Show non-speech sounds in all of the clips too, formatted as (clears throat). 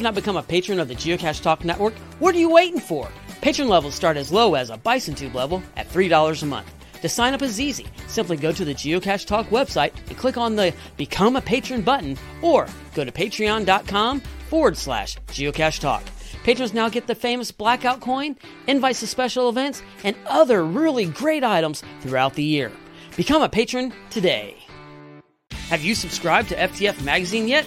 have not become a patron of the Geocache Talk Network, what are you waiting for? Patron levels start as low as a Bison Tube level at $3 a month. To sign up is easy. Simply go to the Geocache Talk website and click on the Become a Patron button or go to patreon.com forward slash geocache talk. Patrons now get the famous blackout coin, invites to special events, and other really great items throughout the year. Become a patron today. Have you subscribed to FTF Magazine yet?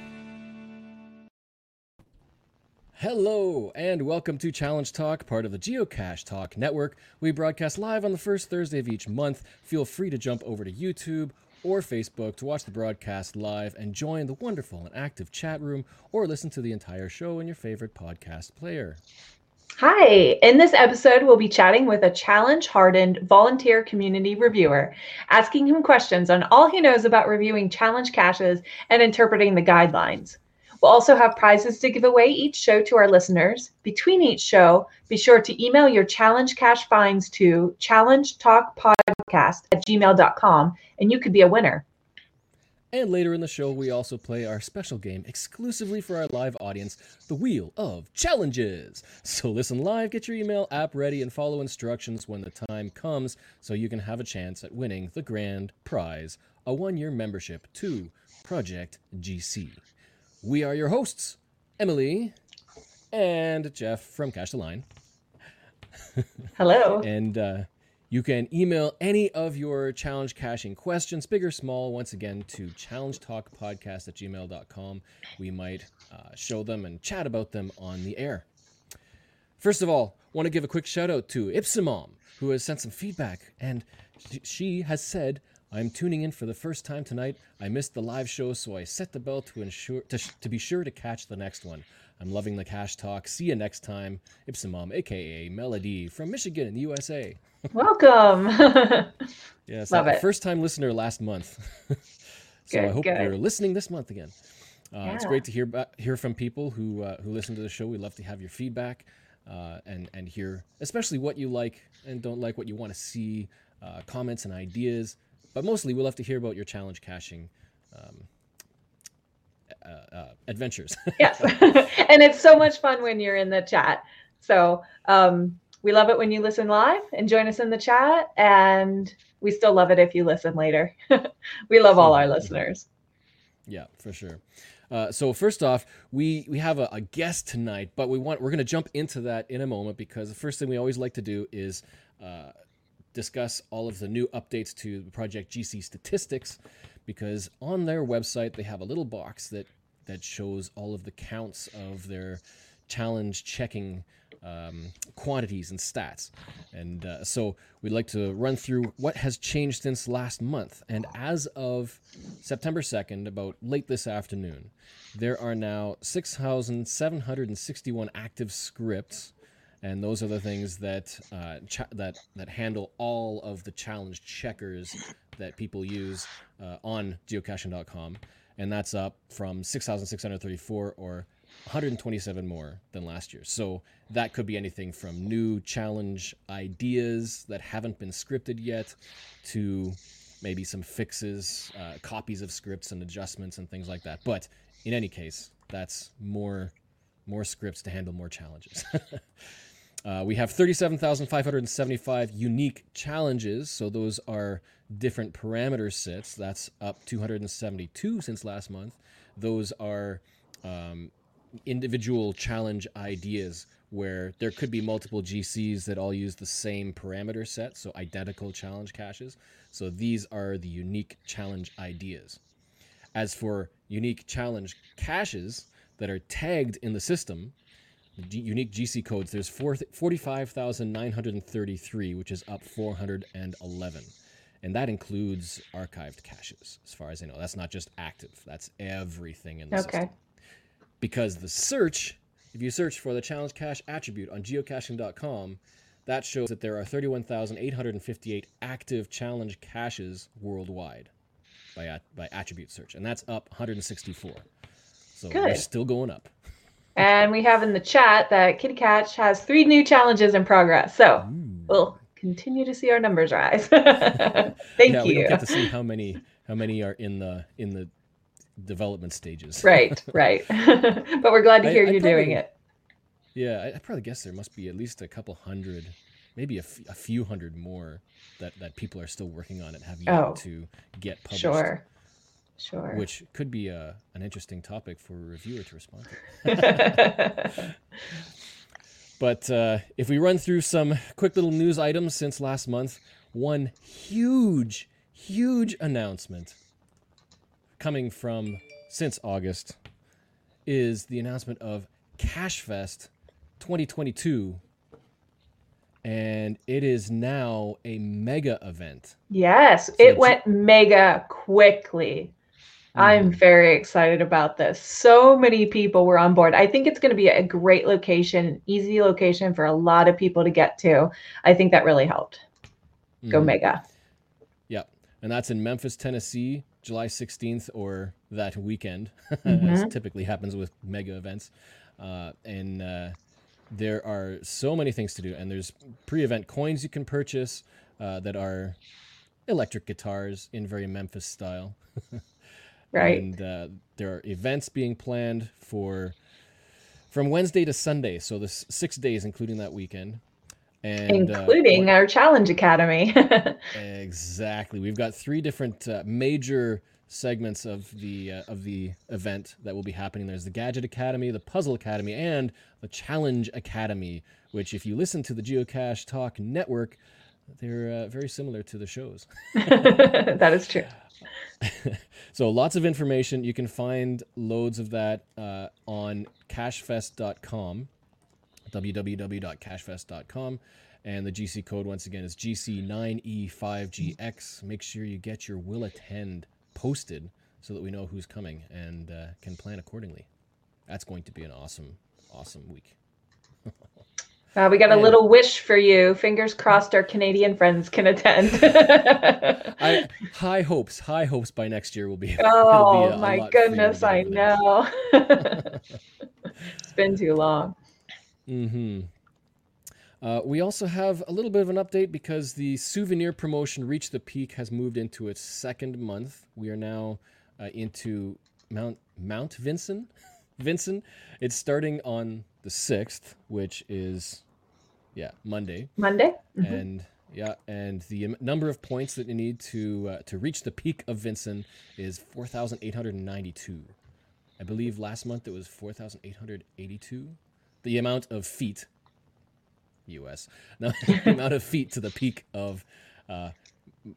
Hello, and welcome to Challenge Talk, part of the Geocache Talk Network. We broadcast live on the first Thursday of each month. Feel free to jump over to YouTube or Facebook to watch the broadcast live and join the wonderful and active chat room or listen to the entire show in your favorite podcast player. Hi, in this episode, we'll be chatting with a challenge hardened volunteer community reviewer, asking him questions on all he knows about reviewing challenge caches and interpreting the guidelines. We'll also have prizes to give away each show to our listeners. Between each show, be sure to email your challenge cache finds to challengetalkpodcast at gmail.com and you could be a winner. And later in the show, we also play our special game exclusively for our live audience, the Wheel of Challenges. So listen live, get your email app ready, and follow instructions when the time comes so you can have a chance at winning the grand prize a one year membership to Project GC. We are your hosts, Emily and Jeff from Cache the Line. Hello. and uh, you can email any of your challenge caching questions, big or small, once again to challengetalkpodcast at gmail.com. We might uh, show them and chat about them on the air. First of all, want to give a quick shout out to Ipsimom, who has sent some feedback, and she has said, I'm tuning in for the first time tonight. I missed the live show, so I set the bell to ensure to, to be sure to catch the next one. I'm loving the cache talk. See you next time. Ipsimom, aka Melody from Michigan in the USA. Welcome. (laughs) (laughs) yes, Love it. first time listener last month. (laughs) so I hope good. you're listening this month again. Uh, It's great to hear hear from people who uh, who listen to the show. We love to have your feedback uh, and and hear especially what you like and don't like, what you want to see, uh, comments and ideas. But mostly, we'll have to hear about your challenge caching um, uh, uh, adventures. (laughs) yes. (laughs) and it's so much fun when you're in the chat. So um, we love it when you listen live and join us in the chat. And we still love it if you listen later. (laughs) we love all our listeners. Yeah, for sure. Uh, so first off, we we have a, a guest tonight, but we want we're going to jump into that in a moment because the first thing we always like to do is uh, discuss all of the new updates to Project GC statistics, because on their website they have a little box that that shows all of the counts of their challenge checking um, quantities and stats. And uh, so we'd like to run through what has changed since last month. And as of September 2nd, about late this afternoon, there are now 6,761 active scripts. And those are the things that uh, that that handle all of the challenge checkers that people use uh, on geocaching.com, and that's up from 6,634 or 127 more than last year. So that could be anything from new challenge ideas that haven't been scripted yet to maybe some fixes, uh, copies of scripts and adjustments and things like that. But in any case, that's more more scripts to handle more challenges. (laughs) Uh, we have 37,575 unique challenges. So those are different parameter sets. That's up 272 since last month. Those are um, individual challenge ideas where there could be multiple GCs that all use the same parameter set, so identical challenge caches. So these are the unique challenge ideas. As for unique challenge caches that are tagged in the system, G- unique GC codes, there's four 45,933, which is up 411. And that includes archived caches, as far as I know. That's not just active, that's everything in the Okay. system. Because the search if you search for the challenge cache attribute on geocaching.com, that shows that there are 31,858 active challenge caches worldwide by at, by attribute search, and that's up 164. So we're still going up. And we have in the chat that Kitty Catch has three new challenges in progress. So we'll continue to see our numbers rise. (laughs) Thank yeah, we don't get to see how many how many are in the in the development stages. (laughs) right, right. (laughs) but we're glad to hear I you're doing probably- it. Yeah, I, I probably guess there must be at least a couple hundred, maybe a, f- a few hundred more that, that people are still working on and have yet Oh. to get published. Sure. Sure. Which could be a, an interesting topic for a reviewer to respond to. (laughs) But uh, if we run through some quick little news items since last month, one huge, huge announcement coming from since August is the announcement of CacheFest 2022. And it is now a mega event. yes, So it went mega quickly. I'm Mhm. very excited about this. So many people were on board. I think it's going to be a great location, easy location for a lot of people to get to. I think that really helped. Go Mhm. mega. Yep. And that's in Memphis, Tennessee, July 16th or that weekend, (laughs) as Mhm. typically happens with mega events. Uh, and uh, there are so many things to do. And there's pre event coins you can purchase uh, that are electric guitars in very Memphis style. (laughs) Right. And uh, there are events being planned for from Wednesday to Sunday. So this six days, including that weekend. And, uh, Including our Challenge Academy. (laughs) Exactly. We've got three different uh, major segments of the uh, of the event that will be happening. There's the Gadget Academy, the Puzzle Academy, and the Challenge Academy. Which, if you listen to the Geocache Talk Network, they're uh, very similar to the shows. (laughs) that is true. (laughs) So lots of information. You can find loads of that uh, on cachefest.com, www.cachefest.com. And the GC code, once again, is E GC9E5GX. Make sure you get your will attend posted so that we know who's coming and uh, can plan accordingly. That's going to be an awesome, awesome week. Uh, we got a little wish for you. Fingers crossed our Canadian friends can attend. (laughs) I high hopes, high hopes by next year will be. (laughs) it'll be oh a- a my to goodness, I know. (laughs) it's been too long. Mm-hmm. Uh, we also have a little bit of an update because the souvenir promotion Reach the Peak has moved into its second month. We are now uh, into Mount Mount Vinson. Vinson. It's starting on the sixth, which is yeah Monday, Monday? Mhm. and yeah, and the number of points that you need to uh, to reach the peak of Vinson is four thousand eight hundred ninety-two. I believe last month it was four thousand eight hundred eighty-two. The amount of feet, U.S. No, (laughs) the amount of feet to the peak of, uh,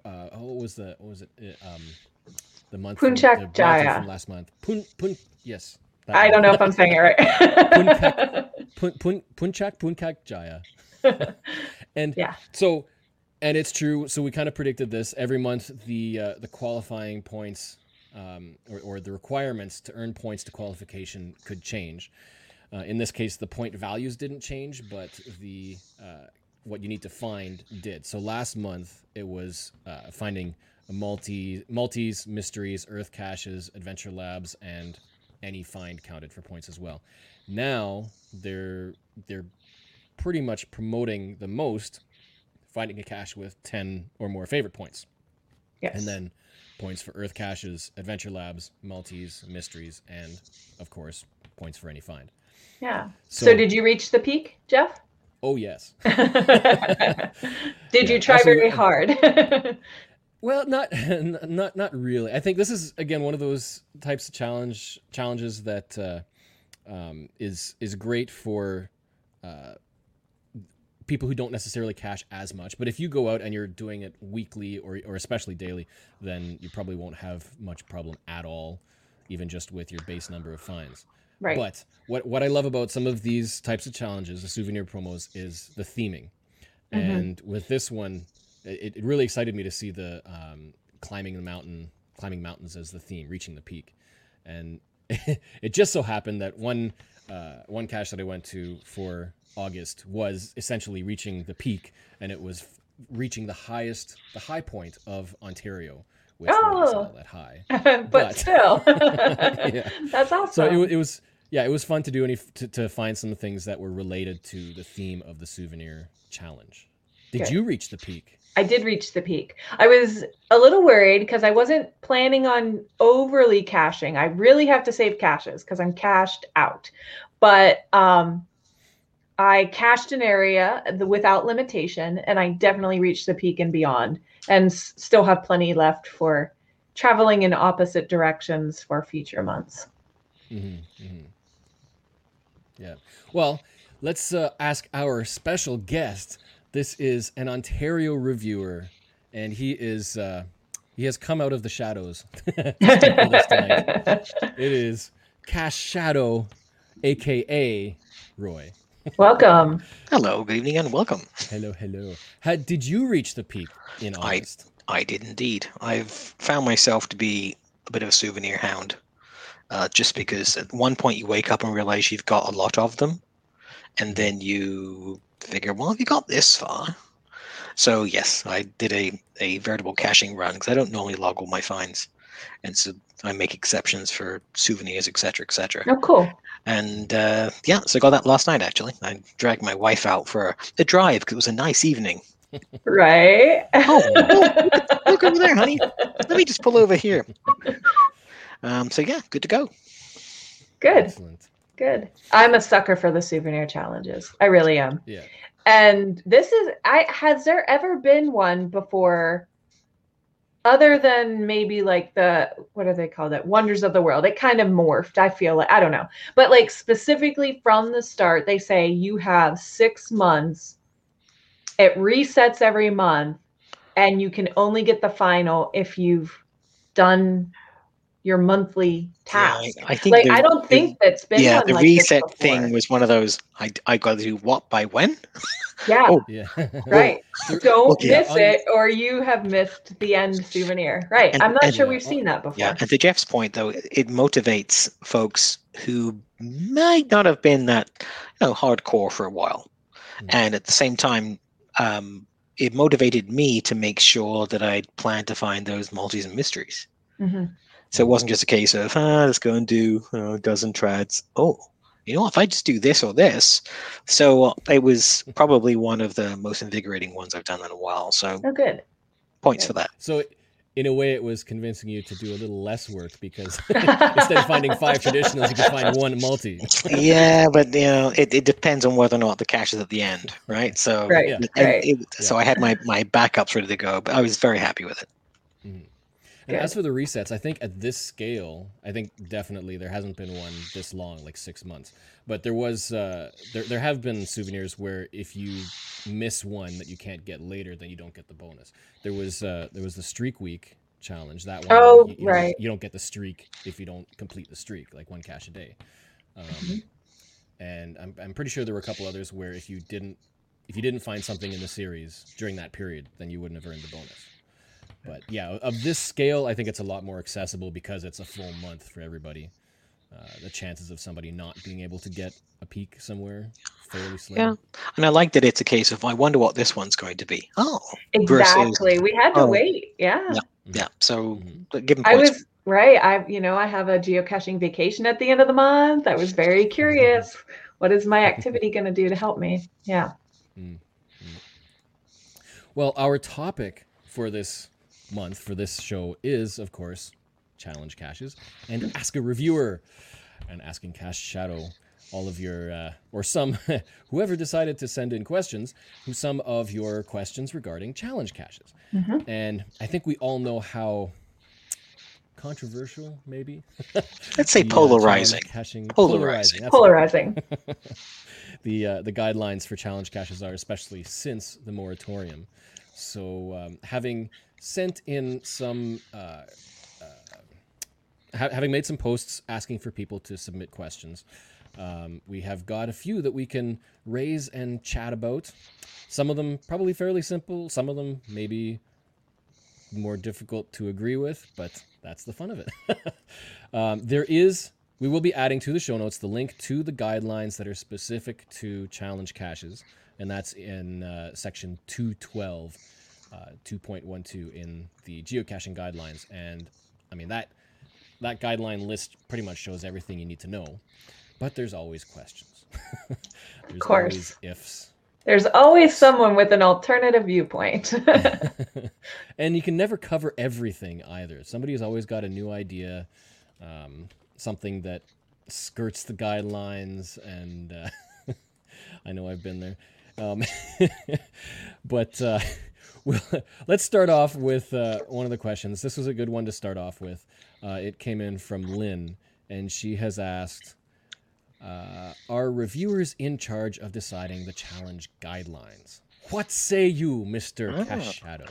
uh, oh, what was the what was it? Uh, um, the month from- Punchak the Jaya. from last month. Pun pun yes. That I don't know if I'm saying it right. (laughs) Pun, pun, Punchak Punkak Jaya. (laughs) and Yeah. so, and it's true. So we kind of predicted this. Every month, the uh, the qualifying points um, or, or the requirements to earn points to qualification could change. Uh, in this case, the point values didn't change, but the uh, what you need to find did. So last month, it was uh, finding a multi multis, mysteries, earth caches, adventure labs, and any find counted for points as well. Now they're they're pretty much promoting the most finding a cache with 10 or more favorite points yes. and then points for earth caches adventure labs multis mysteries and of course points for any find yeah. so, So, did you reach the peak, Jeff? oh yes (laughs) did you try very hard? (laughs) Well, not (laughs) not not really. I think this is again one of those types of challenge challenges that uh, um, is is great for uh, people who don't necessarily cache as much. But if you go out and you're doing it weekly or or especially daily, then you probably won't have much problem at all, even just with your base number of finds. right. But what what I love about some of these types of challenges, the souvenir promos, is the theming. Mhm. And with this one, it, it really excited me to see the um, climbing the mountain, climbing mountains as the theme, reaching the peak. And (laughs) it just so happened that one uh, one cache that I went to for August was essentially reaching the peak, and it was f- reaching the highest, the high point of Ontario, which oh. all that high. (laughs) but, but, (laughs) still, yeah. that's awesome. So it, it was yeah, it was fun to do any to, to find some things that were related to the theme of the souvenir challenge. Did Good. you reach the peak? I did reach the peak. I was a little worried because I wasn't planning on overly caching. I really have to save caches because I'm cached out. But um, I cached an area without limitation, and I definitely reached the peak and beyond, and s- still have plenty left for traveling in opposite directions for future months. Mm-hmm, mm-hmm. Yeah. Well, let's uh, ask our special guest this is an Ontario reviewer, and he is uh, he has come out of the shadows. (laughs) (laughs) it is Cache Shadow, aka Roy. Welcome. Hello, good evening, and welcome. Hello, hello. Had, did you reach the peak in August? I, I did indeed. I've found myself to be a bit of a souvenir hound. Uh, just because at one point you wake up and realize you've got a lot of them, and then you figure, well, have you got this far? So yes, I did a, a veritable caching run because I don't normally log all my finds, and so I make exceptions for souvenirs, etc., etc. Oh, cool. And uh, yeah, so I got that last night. Actually, I dragged my wife out for a drive because it was a nice evening. Right. oh, look, (laughs) look over there, honey. Let me just pull over here. (laughs) Um, so yeah, good to go. Good. Excellent. Good. I'm a sucker for the souvenir challenges. I really am. Yeah. And this is I has there ever been one before other than maybe like the what are they called it wonders of the world it kind of morphed i feel like i don't know but like specifically from the start they say you have six months it resets every month and you can only get the final if you've done your monthly task. Yeah, I, I, think like I don't think that's been yeah. The like reset thing was one of those. I I got to do what by when? Yeah. oh. Yeah. (laughs) (laughs) right. Don't okay. miss it, or you have missed the end souvenir. Right. And, I'm not and, sure we've seen that before. Yeah. And to Jeff's point, though, it motivates folks who might not have been that you know hardcore for a while, mm-hmm. and at the same time. Um, it motivated me to make sure that I plan to find those multis and mysteries. Mm-hmm. So it wasn't just a case of, ah, let's go and do a dozen trads. Oh, you know, if I just do this or this. So uh, it was probably one of the most invigorating ones I've done in a while. So oh, good. Points good. for that. So in a way, it was convincing you to do a little less work because (laughs) (laughs) instead of finding five traditionals, you could find one multi. yeah, but you know, it, it depends on whether or not the cache is at the end, right? So, right, yeah. right. It, so I had my my backups ready to go, but I was very happy with it. Mm-hmm. And as for the resets, I think at this scale, I think definitely there hasn't been one this long, like six months. But there was, uh, there there have been souvenirs where if you miss one that you can't get later, then you don't get the bonus. There was uh, there was the streak week challenge. That one, oh you, you right, know, you don't get the streak if you don't complete the streak, like one cache a day. Um, mm-hmm. And I'm I'm pretty sure there were a couple others where if you didn't if you didn't find something in the series during that period, then you wouldn't have earned the bonus. But yeah, of this scale, I think it's a lot more accessible because it's a full month for everybody. Uh, the chances of somebody not being able to get a peak somewhere fairly slim. Yeah, and I like that it's a case of I wonder what this one's going to be. Oh, exactly. Versus, we had to oh, wait. Yeah. Yeah. Mm-hmm. Yeah. So mm-hmm. give them I was right. I you know I have a geocaching vacation at the end of the month. I was very (laughs) curious. what is my activity going to do to help me? Yeah. Mm-hmm. Well, our topic for this month for this show is, of course, challenge caches. And ask a reviewer. And asking Cache Shadow. All of your uh, or some (laughs) whoever decided to send in questions who some of your questions regarding challenge caches. Mm-hmm. and i think we all know how controversial maybe? (laughs) Let's say the, polarizing. Uh, caching polarizing. Polarizing, polarizing. (laughs) the uh, the guidelines for challenge caches are especially since the moratorium. So um, having sent in some, uh, uh, ha- having made some posts asking for people to submit questions. Um, we have got a few that we can raise and chat about. Some of them probably fairly simple. Some of them maybe more difficult to agree with, but that's the fun of it. (laughs) um, there is we will be adding to the show notes the link to the guidelines that are specific to challenge caches, and that's in uh, section 212, uh, 2.12 in the geocaching guidelines. And I mean that that guideline list pretty much shows everything you need to know, but there's always questions. (laughs) there's course. always ifs. There's always someone with an alternative viewpoint. (laughs) and you can never cover everything either. Somebody's always got a new idea, um, something that skirts the guidelines, and uh, (laughs) I know I've been there. Um, but uh, well, (laughs) let's start off with uh, one of the questions. This was a good one to start off with. Uh, it came in from Lynn, and she has asked uh, Are reviewers in charge of deciding the challenge guidelines? What say you, Mr. Ah. Cache Shadow?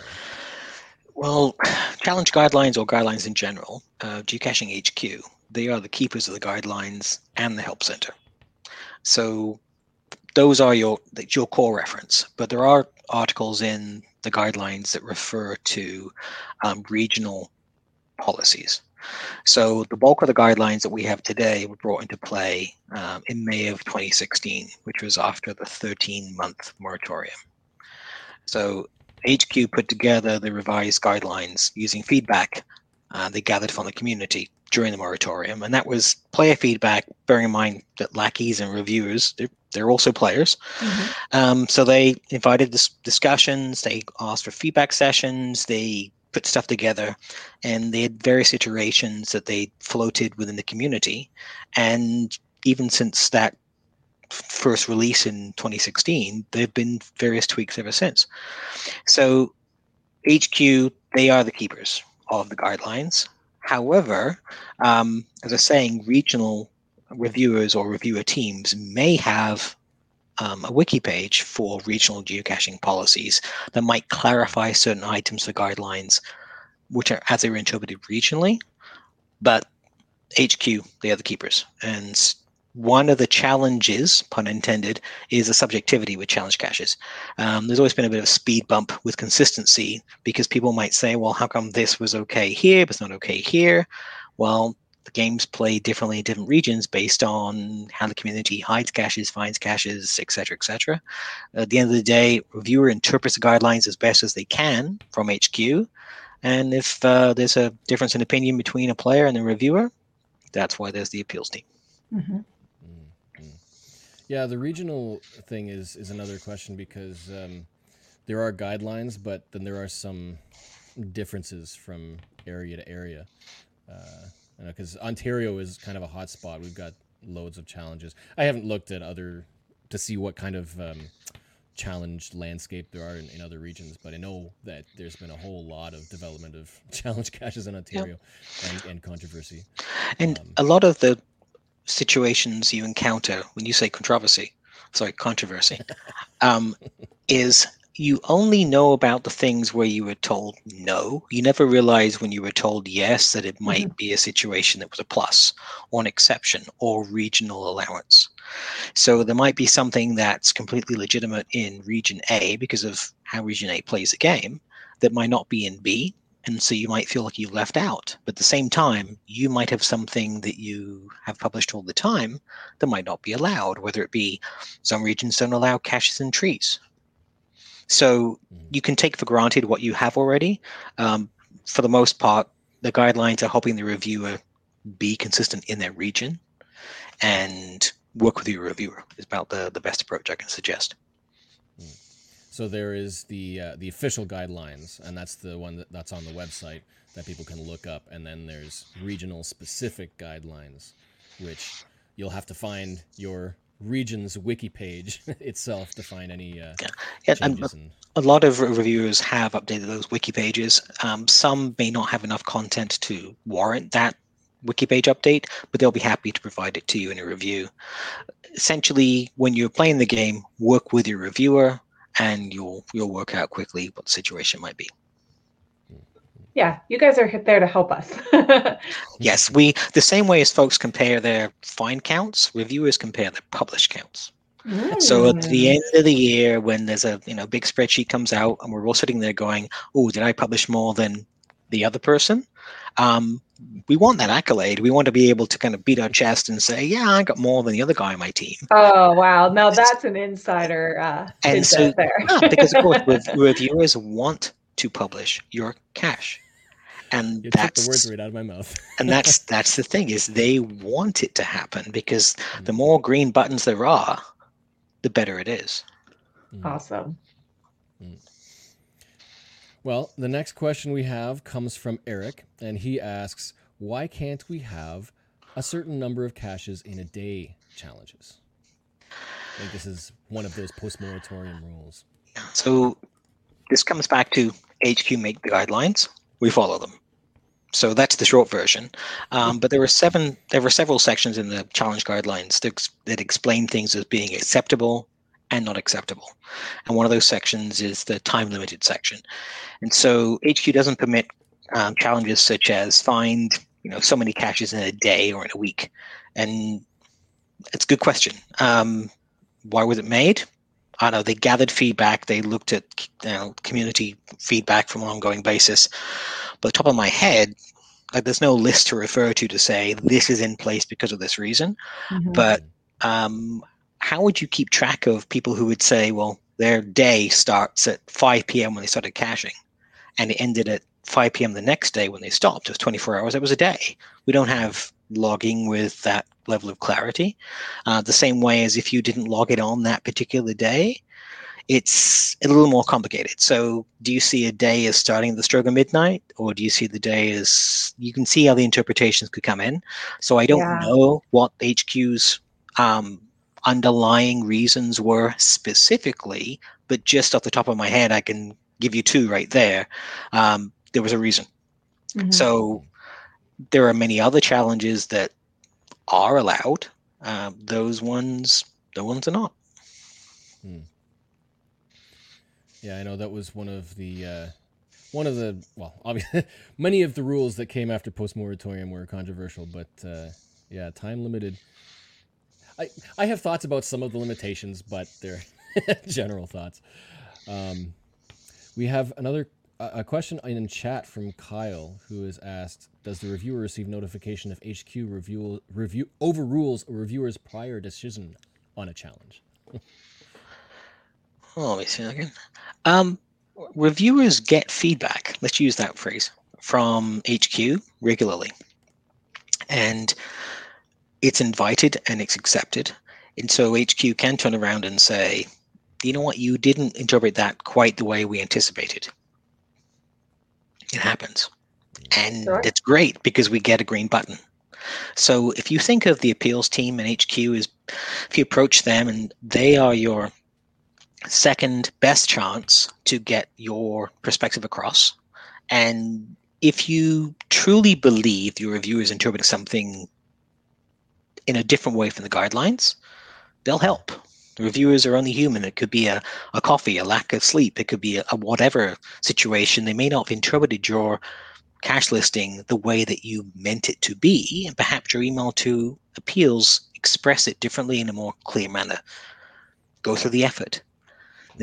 Well, challenge guidelines or guidelines in general, uh, geocaching HQ, they are the keepers of the guidelines and the help center. So those are your your core reference. But there are articles in the guidelines that refer to um, regional policies. So the bulk of the guidelines that we have today were brought into play um, in May of 2016, which was after the 13-month moratorium. So HQ put together the revised guidelines using feedback uh, they gathered from the community during the moratorium, and that was player feedback. Bearing in mind that lackeys and reviewers they're, they're also players, um, so they invited dis- discussions. They asked for feedback sessions. They put stuff together, and they had various iterations that they floated within the community. And even since that first release in 2016, there have been various tweaks ever since. So HQ, they are the keepers of the guidelines. However, um, as I was saying, regional reviewers or reviewer teams may have um, a wiki page for regional geocaching policies that might clarify certain items for guidelines, which are as they're interpreted regionally. But HQ, they are the keepers. And one of the challenges, pun intended, is the subjectivity with challenge caches. Um, there's always been a bit of a speed bump with consistency because people might say, well, how come this was okay here, but it's not okay here? Well, the games play differently in different regions based on how the community hides caches, finds caches, etc., etc. At the end of the day, reviewer interprets the guidelines as best as they can from HQ, and if uh, there's a difference in opinion between a player and the reviewer, that's why there's the appeals team. Mhm. Yeah, the regional thing is is another question because um, there are guidelines, but then there are some differences from area to area. Because Ontario is kind of a hot spot. We've got loads of challenges. I haven't looked at other to see what kind of um, challenge landscape there are in, in other regions, but I know that there's been a whole lot of development of (laughs) challenge caches in Ontario and, and controversy. And Um, a lot of the situations you encounter when you say controversy, sorry, controversy, (laughs) um, is you only know about the things where you were told no. You never realize when you were told yes that it might be a situation that was a plus or an exception or regional allowance. So there might be something that's completely legitimate in region A because of how region A plays the game that might not be in B and so you might feel like you left out. But at the same time, you might have something that you have published all the time that might not be allowed, whether it be some regions don't allow caches and trees. So Mhm. you can take for granted what you have already. Um, for the most part, the guidelines are helping the reviewer be consistent in their region and work with your reviewer is about the, the best approach I can suggest. So there is the uh, the official guidelines, and that's the one that, that's on the website that people can look up. And then there's regional specific guidelines, which you'll have to find your region's wiki page (laughs) itself to find any uh, Yeah, changes. And, a lot of reviewers have updated those wiki pages. Um, some may not have enough content to warrant that wiki page update, but they'll be happy to provide it to you in a review. Essentially, when you're playing the game, work with your reviewer, and you'll you'll work out quickly what the situation might be. Yeah, you guys are there to help us. (laughs) Yes, we the same way as folks compare their find counts, reviewers compare their published counts. So at the Mm. end of the year, when there's a you know big spreadsheet comes out, and we're all sitting there going, "Oh, did I publish more than the other person. Um, we want that accolade. We want to be able to kind of beat our chest and say, "Yeah, I got more than the other guy on my team." Oh wow! Now that's an insider uh, And so- there. Yeah, because of course, reviewers want to publish your cache, and You took the words that's right out of my mouth. (laughs) and that's that's the thing is they want it to happen because the Mm. more green buttons there are, the better it is. Mm. Awesome. Well, the next question we have comes from Eric, and he asks, "Why can't we have a certain number of caches in a day challenges?" I think this is one of those post-moratorium rules. So this comes back to HQ make the guidelines. We follow them. So that's the short version. Um, but there were seven. There were several sections in the challenge guidelines that, that explain things as being acceptable and not acceptable. And one of those sections is the time limited section. And so HQ doesn't permit um, challenges such as find you know so many caches in a day or in a week. And it's a good question. Um, why was it made? I don't know they gathered feedback. They looked at you know, community feedback from an ongoing basis. But the top of my head, like there's no list to refer to to say this is in place because of this reason. Mhm. But um, how would you keep track of people who would say, well, their day starts at 5 p.m. when they started caching, and it ended at 5 p.m. the next day when they stopped? It was 24 hours. It was a day. We don't have logging with that level of clarity. Uh, the same way as if you didn't log it on that particular day, it's a little more complicated. So, do you see a day as starting at the stroke of midnight, or do you see the day as you can see how the interpretations could come in? So, I don't Yeah. know what HQ's um, underlying reasons were specifically, but just off the top of my head, I can give you two right there. Um, there was a reason. Mhm. So, there are many other challenges that are allowed. Um, those ones, the ones are not. Yeah, I know that was one of the uh, one of the well, (laughs) obviously many of the rules that came after post moratorium were controversial, but uh, yeah, time limited. I I have thoughts about some of the limitations, but they're (laughs) general thoughts. Um, we have another a question in chat from Kyle who has asked, "Does the reviewer receive notification if HQ review review overrules a reviewer's prior decision on a challenge?" (laughs) Oh, let me see again. Um, reviewers get feedback. Let's use that phrase from HQ regularly, and it's invited and it's accepted. And so HQ can turn around and say, "You know what? You didn't interpret that quite the way we anticipated." It happens, and Sure. it's great because we get a green button. So if you think of the appeals team and HQ as if you approach them and they are your second best chance to get your perspective across. And if you truly believe your reviewer is interpreting something in a different way from the guidelines, they'll help. The reviewers are only human. It could be a, a coffee, a lack of sleep, it could be a, a whatever situation. They may not have interpreted your cache listing the way that you meant it to be, and perhaps your email to appeals express it differently in a more clear manner. Go through the effort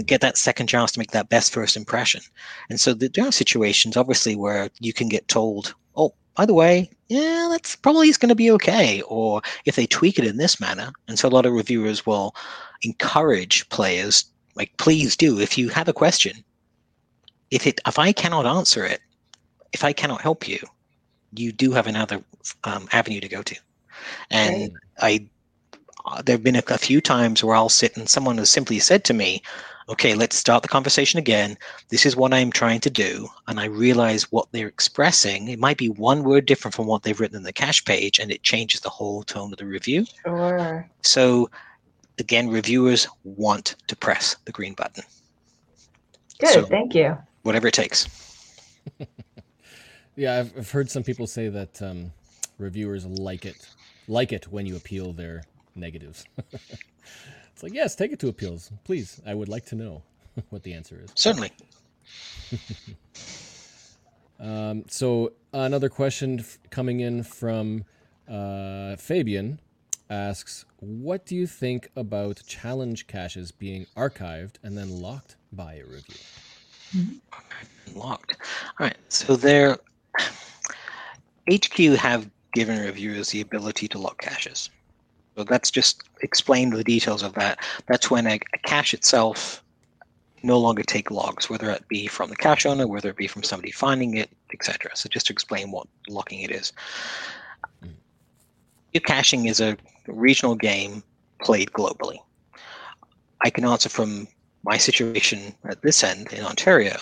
get that second chance to make that best first impression. And so there are situations, obviously, where you can get told, "Oh, by the way, yeah, that's probably is going to be okay," or if they tweak it in this manner. And so a lot of reviewers will encourage players, like, "Please do. If you have a question, if it if I cannot answer it, if I cannot help you, you do have another um, avenue to go to." And I uh, there have been a, a few times where I'll sit and someone has simply said to me, okay, let's start the conversation again. This is what I'm trying to do. And I realize what they're expressing. It might be one word different from what they've written in the cache page, and it changes the whole tone of the review. Sure. So, again, reviewers want to press the green button, Good. So- thank you. whatever it takes. (laughs) Yeah, I've, I've heard some people say that um, reviewers like it, like it when you appeal their negatives. (laughs) it's like, yes, take it to appeals, please. I would like to know (laughs) what the answer is. Certainly. (laughs) Um, so another question f- coming in from uh, Fabian asks, "What do you think about challenge caches being archived and then locked by a review?" Locked. All right. So there (sighs) HQ have given reviewers the ability to lock caches. So let's just explain the details of that. That's when a, a cache itself no longer take logs, whether it be from the cache owner, whether it be from somebody finding it, etc. So just to explain what locking it is. Hmm. Geocaching is a regional game played globally. I can answer from my situation at this end in Ontario.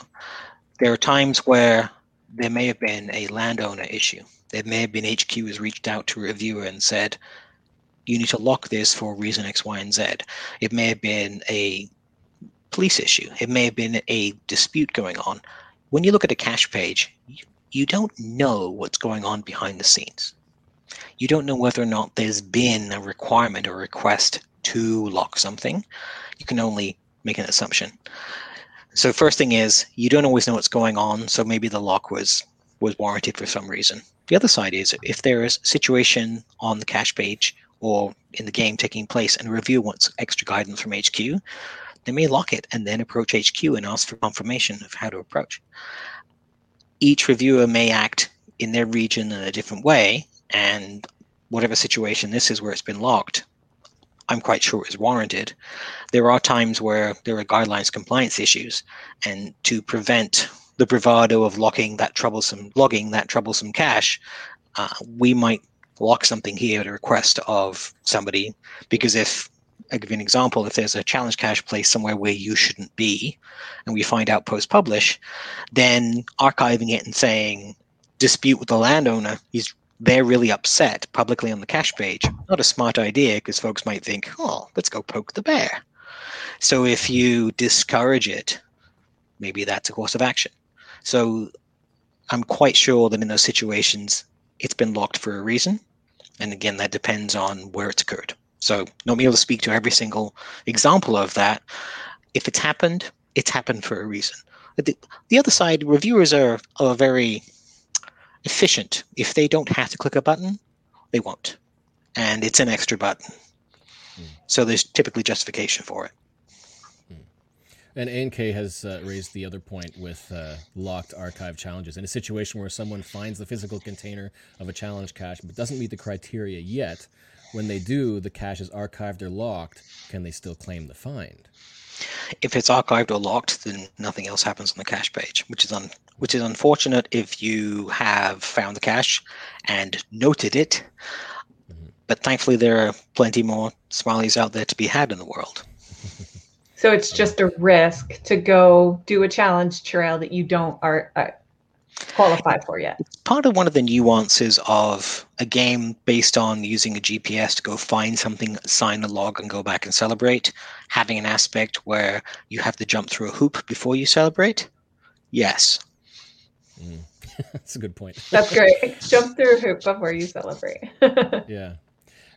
There are times where there may have been a landowner issue. There may have been HQ has reached out to a reviewer and said, you need to lock this for reason X, Y, and Z. It may have been a police issue. It may have been a dispute going on. When you look at a cache page, you, you don't know what's going on behind the scenes. You don't know whether or not there's been a requirement or request to lock something. You can only make an assumption. So first thing is you don't always know what's going on. So maybe the lock was was warranted for some reason. The other side is if there is a situation on the cache page or in the game taking place and a reviewer wants extra guidance from HQ, they may lock it and then approach HQ and ask for confirmation of how to approach. Each reviewer may act in their region in a different way, and whatever situation this is where it's been locked, I'm quite sure is warranted. There are times where there are guidelines compliance issues, and to prevent the bravado of locking that troublesome logging that troublesome cache, uh, we might lock something here at a request of somebody because if I'll give you an example. If there's a challenge cache placed somewhere where you shouldn't be, and we find out post publish, then archiving it and saying dispute with the landowner, he's they're really upset publicly on the cache page. Not a smart idea because folks might think, oh, let's go poke the bear. So if you discourage it, maybe that's a course of action. So I'm quite sure that in those situations, it's been locked for a reason. And again, that depends on where it's occurred. So not being able to speak to every single example of that. If it's happened, it's happened for a reason. The, the other side, reviewers are, are very efficient. If they don't have to click a button, they won't. And it's an extra button. Mm. So there's typically justification for it. And ANK has uh, raised the other point with uh, locked archive challenges. In a situation where someone finds the physical container of a challenge cache but doesn't meet the criteria yet, when they do, the cache is archived or locked. Can they still claim the find? If it's archived or locked, then nothing else happens on the cache page, which is un- which is unfortunate if you have found the cache and noted it. Mm-hmm. But thankfully, there are plenty more smileys out there to be had in the world. (laughs) So it's just a risk to go do a challenge trail that you don't are uh, qualify for yet. It's part of one of the nuances of a game based on using a GPS to go find something, sign a log, and go back and celebrate. Having an aspect where you have to jump through a hoop before you celebrate. Yes. Mm. (laughs) That's a good point. That's great. (laughs) Jump through a hoop before you celebrate. (laughs) yeah.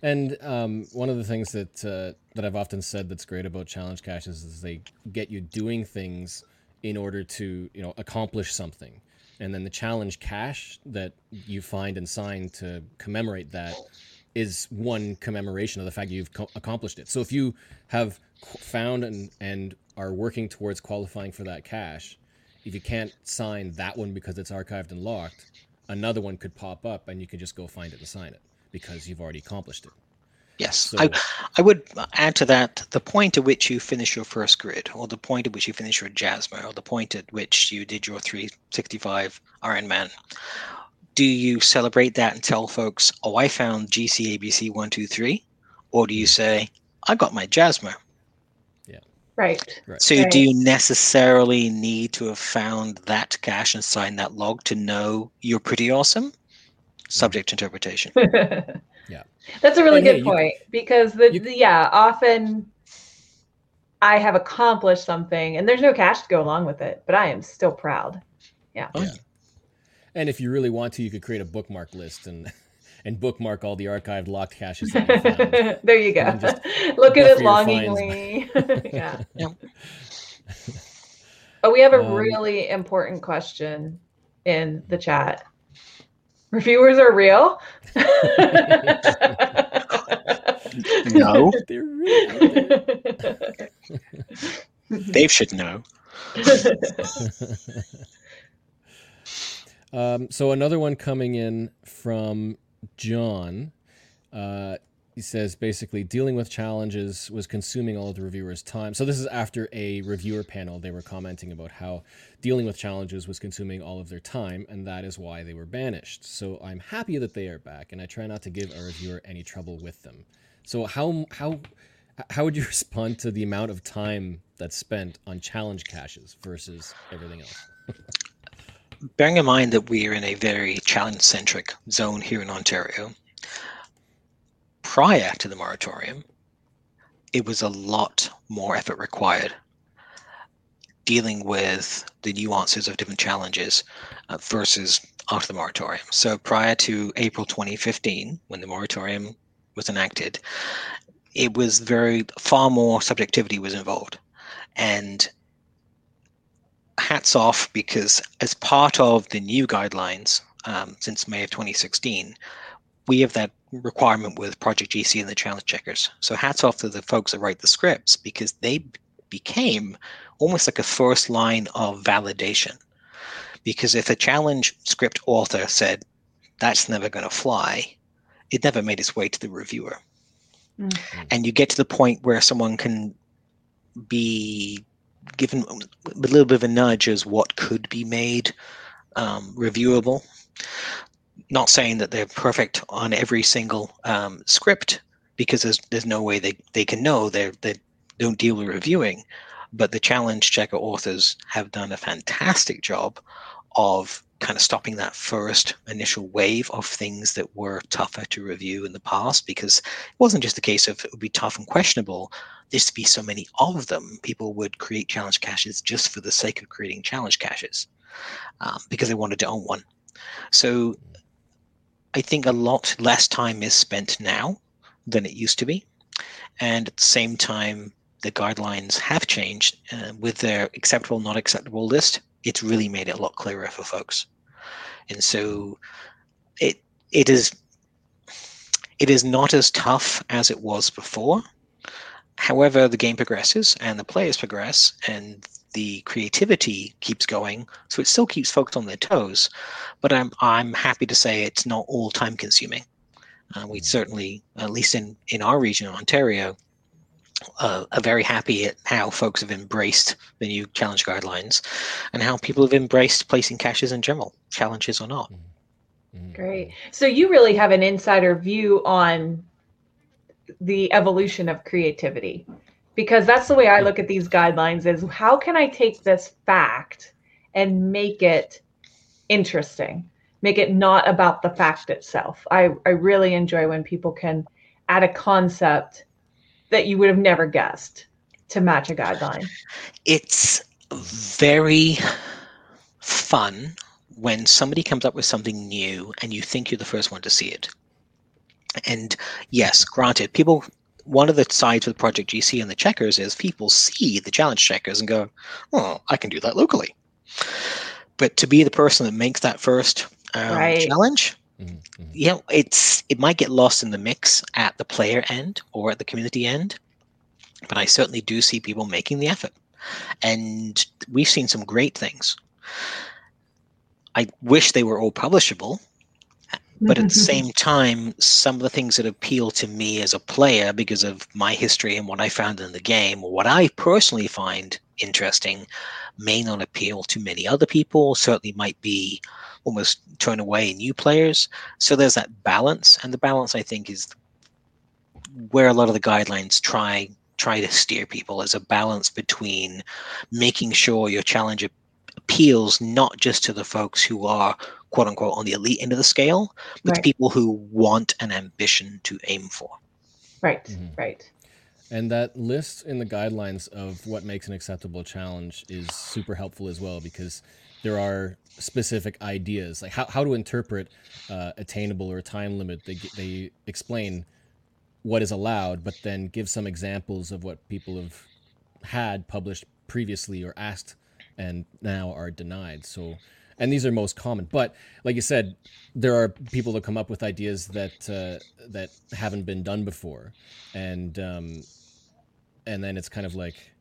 And um, one of the things that uh, that I've often said that's great about challenge caches is they get you doing things in order to you know accomplish something, and then the challenge cache that you find and sign to commemorate that is one commemoration of the fact that you've co- accomplished it. So if you have found and and are working towards qualifying for that cache, if you can't sign that one because it's archived and locked, another one could pop up and you can just go find it and sign it because you've already accomplished it. Yes, so, I, I would add to that the point at which you finish your first grid, or the point at which you finish your Jasmer, or the point at which you did your 365 Ironman. Do you celebrate that and tell folks, oh, I found GCABC123? Or do you mm-hmm. say, I got my Jasmer? Yeah. Right. right. So, right. do you necessarily need to have found that cache and signed that log to know you're pretty awesome? Subject to interpretation. (laughs) yeah. That's a really and good yeah, point you, because the, you, the, yeah, often I have accomplished something and there's no cache to go along with it, but I am still proud. Yeah. Oh, yeah. And if you really want to, you could create a bookmark list and (laughs) and bookmark all the archived locked caches. (laughs) there you go. Look at it longingly. yeah. yeah. Oh, we have a um, really important question in the chat. Reviewers are real? no. (laughs) They're real. Dave should know. (laughs) Um, so another one coming in from John. Uh, he says basically dealing with challenges was consuming all of the reviewers' time. So this is after a reviewer panel. They were commenting about how dealing with challenges was consuming all of their time, and that is why they were banished. So I'm happy that they are back, and I try not to give a reviewer any trouble with them. So how how how would you (laughs) respond to the amount of time that's spent on challenge caches versus everything else? Bearing in mind that we are in a very challenge centric zone here in Ontario, prior to the moratorium, it was a lot more effort required dealing with the nuances of different challenges uh, versus after the moratorium. So prior to April 2015, when the moratorium was enacted, it was very far more subjectivity was involved, and hats off because as part of the new guidelines um, since May of 2016, we have that requirement with Project GC and the challenge checkers. So hats off to the folks that write the scripts because they became almost like a first line of validation. Because if a challenge script author said, that's never going to fly, it never made its way to the reviewer. Mm. And you get to the point where someone can be given a little bit of a nudge as what could be made um, reviewable. Not saying that they're perfect on every single um, script, because there's there's no way they, they can know they they don't deal with reviewing. But the challenge checker authors have done a fantastic job of kind of stopping that first initial wave of things that were tougher to review in the past because it wasn't just a case of it would be tough and questionable. There's to be so many of them. People would create challenge caches just for the sake of creating challenge caches um, because they wanted to own one. So I think a lot less time is spent now than it used to be. And at the same time, the guidelines have changed uh, with their acceptable, not acceptable list. It's really made it a lot clearer for folks, and so it it is it is not as tough as it was before. However, the game progresses and the players progress, and the creativity keeps going, so it still keeps folks on their toes. But I'm I'm happy to say it's not all time consuming. Uh, we certainly, at least in in our region, Ontario, uh, are very happy at how folks have embraced the new challenge guidelines and how people have embraced placing caches in general, challenges or not. Mm-hmm. Great. So you really have an insider view on the evolution of creativity because that's the way I look at these guidelines is how can I take this fact and make it interesting? Make it not about the fact itself. I, I really enjoy when people can add a concept that you would have never guessed to match a guideline? It's very fun when somebody comes up with something new and you think you're the first one to see it. And yes, granted, people one of the sides with Project GC and the checkers is people see the challenge checkers and go, "Oh, I can do that locally." But to be the person that makes that first um, right. challenge, Mm-hmm. You know, it's it might get lost in the mix at the player end or at the community end, but I certainly do see people making the effort, and we've seen some great things. I wish they were all publishable, but at the mm-hmm. same time, some of the things that appeal to me as a player because of my history and what I found in the game, or what I personally find interesting, may not appeal to many other people. Certainly might be almost turn away new players. So there's that balance, and the balance I think is where a lot of the guidelines try try to steer people as a balance between making sure your challenge appeals not just to the folks who are quote unquote on the elite end of the scale, but right. to people who want an ambition to aim for. Right, mm-hmm. right. And that list in the guidelines of what makes an acceptable challenge is super helpful as well because there are specific ideas like how, how to interpret uh, attainable or time limit they, they explain what is allowed but then give some examples of what people have had published previously or asked and now are denied so and these are most common but like you said there are people that come up with ideas that uh, that haven't been done before and um, and then it's kind of like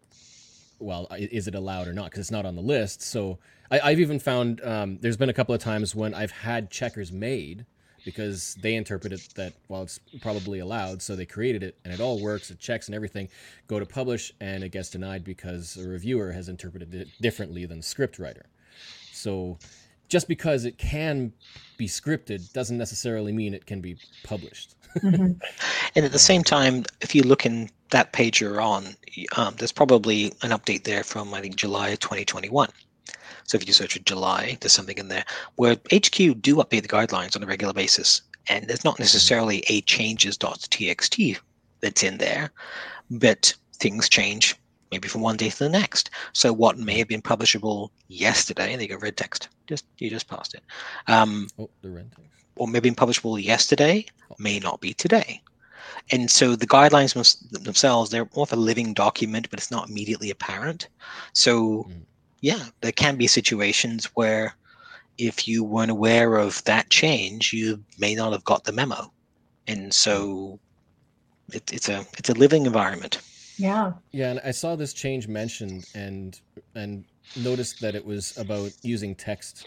well, is it allowed or not? Because it's not on the list. So I, I've even found um, there's been a couple of times when I've had checkers made because they interpret it that well, it's probably allowed, so they created it and it all works, it checks and everything. Go to publish and it gets denied because a reviewer has interpreted it differently than the script writer. So just because it can be scripted doesn't necessarily mean it can be published. Mhm. (laughs) And at the same time, if you look in that page you're on, um, there's probably an update there from I think July 2021. So if you search for July, there's something in there where HQ do update the guidelines on a regular basis, and there's not necessarily a changes.txt that's in there, but things change maybe from one day to the next. So what may have been publishable yesterday, there you go, red text, just you just passed it. Um, Oh, the red text. or maybe publishable yesterday may not be today. And so the guidelines them- themselves, they're more of a living document, but it's not immediately apparent. So, Mm. yeah, there can be situations where if you weren't aware of that change, you may not have got the memo. And so it, it's a it's a living environment. Yeah. Yeah, and I saw this change mentioned and and noticed that it was about using text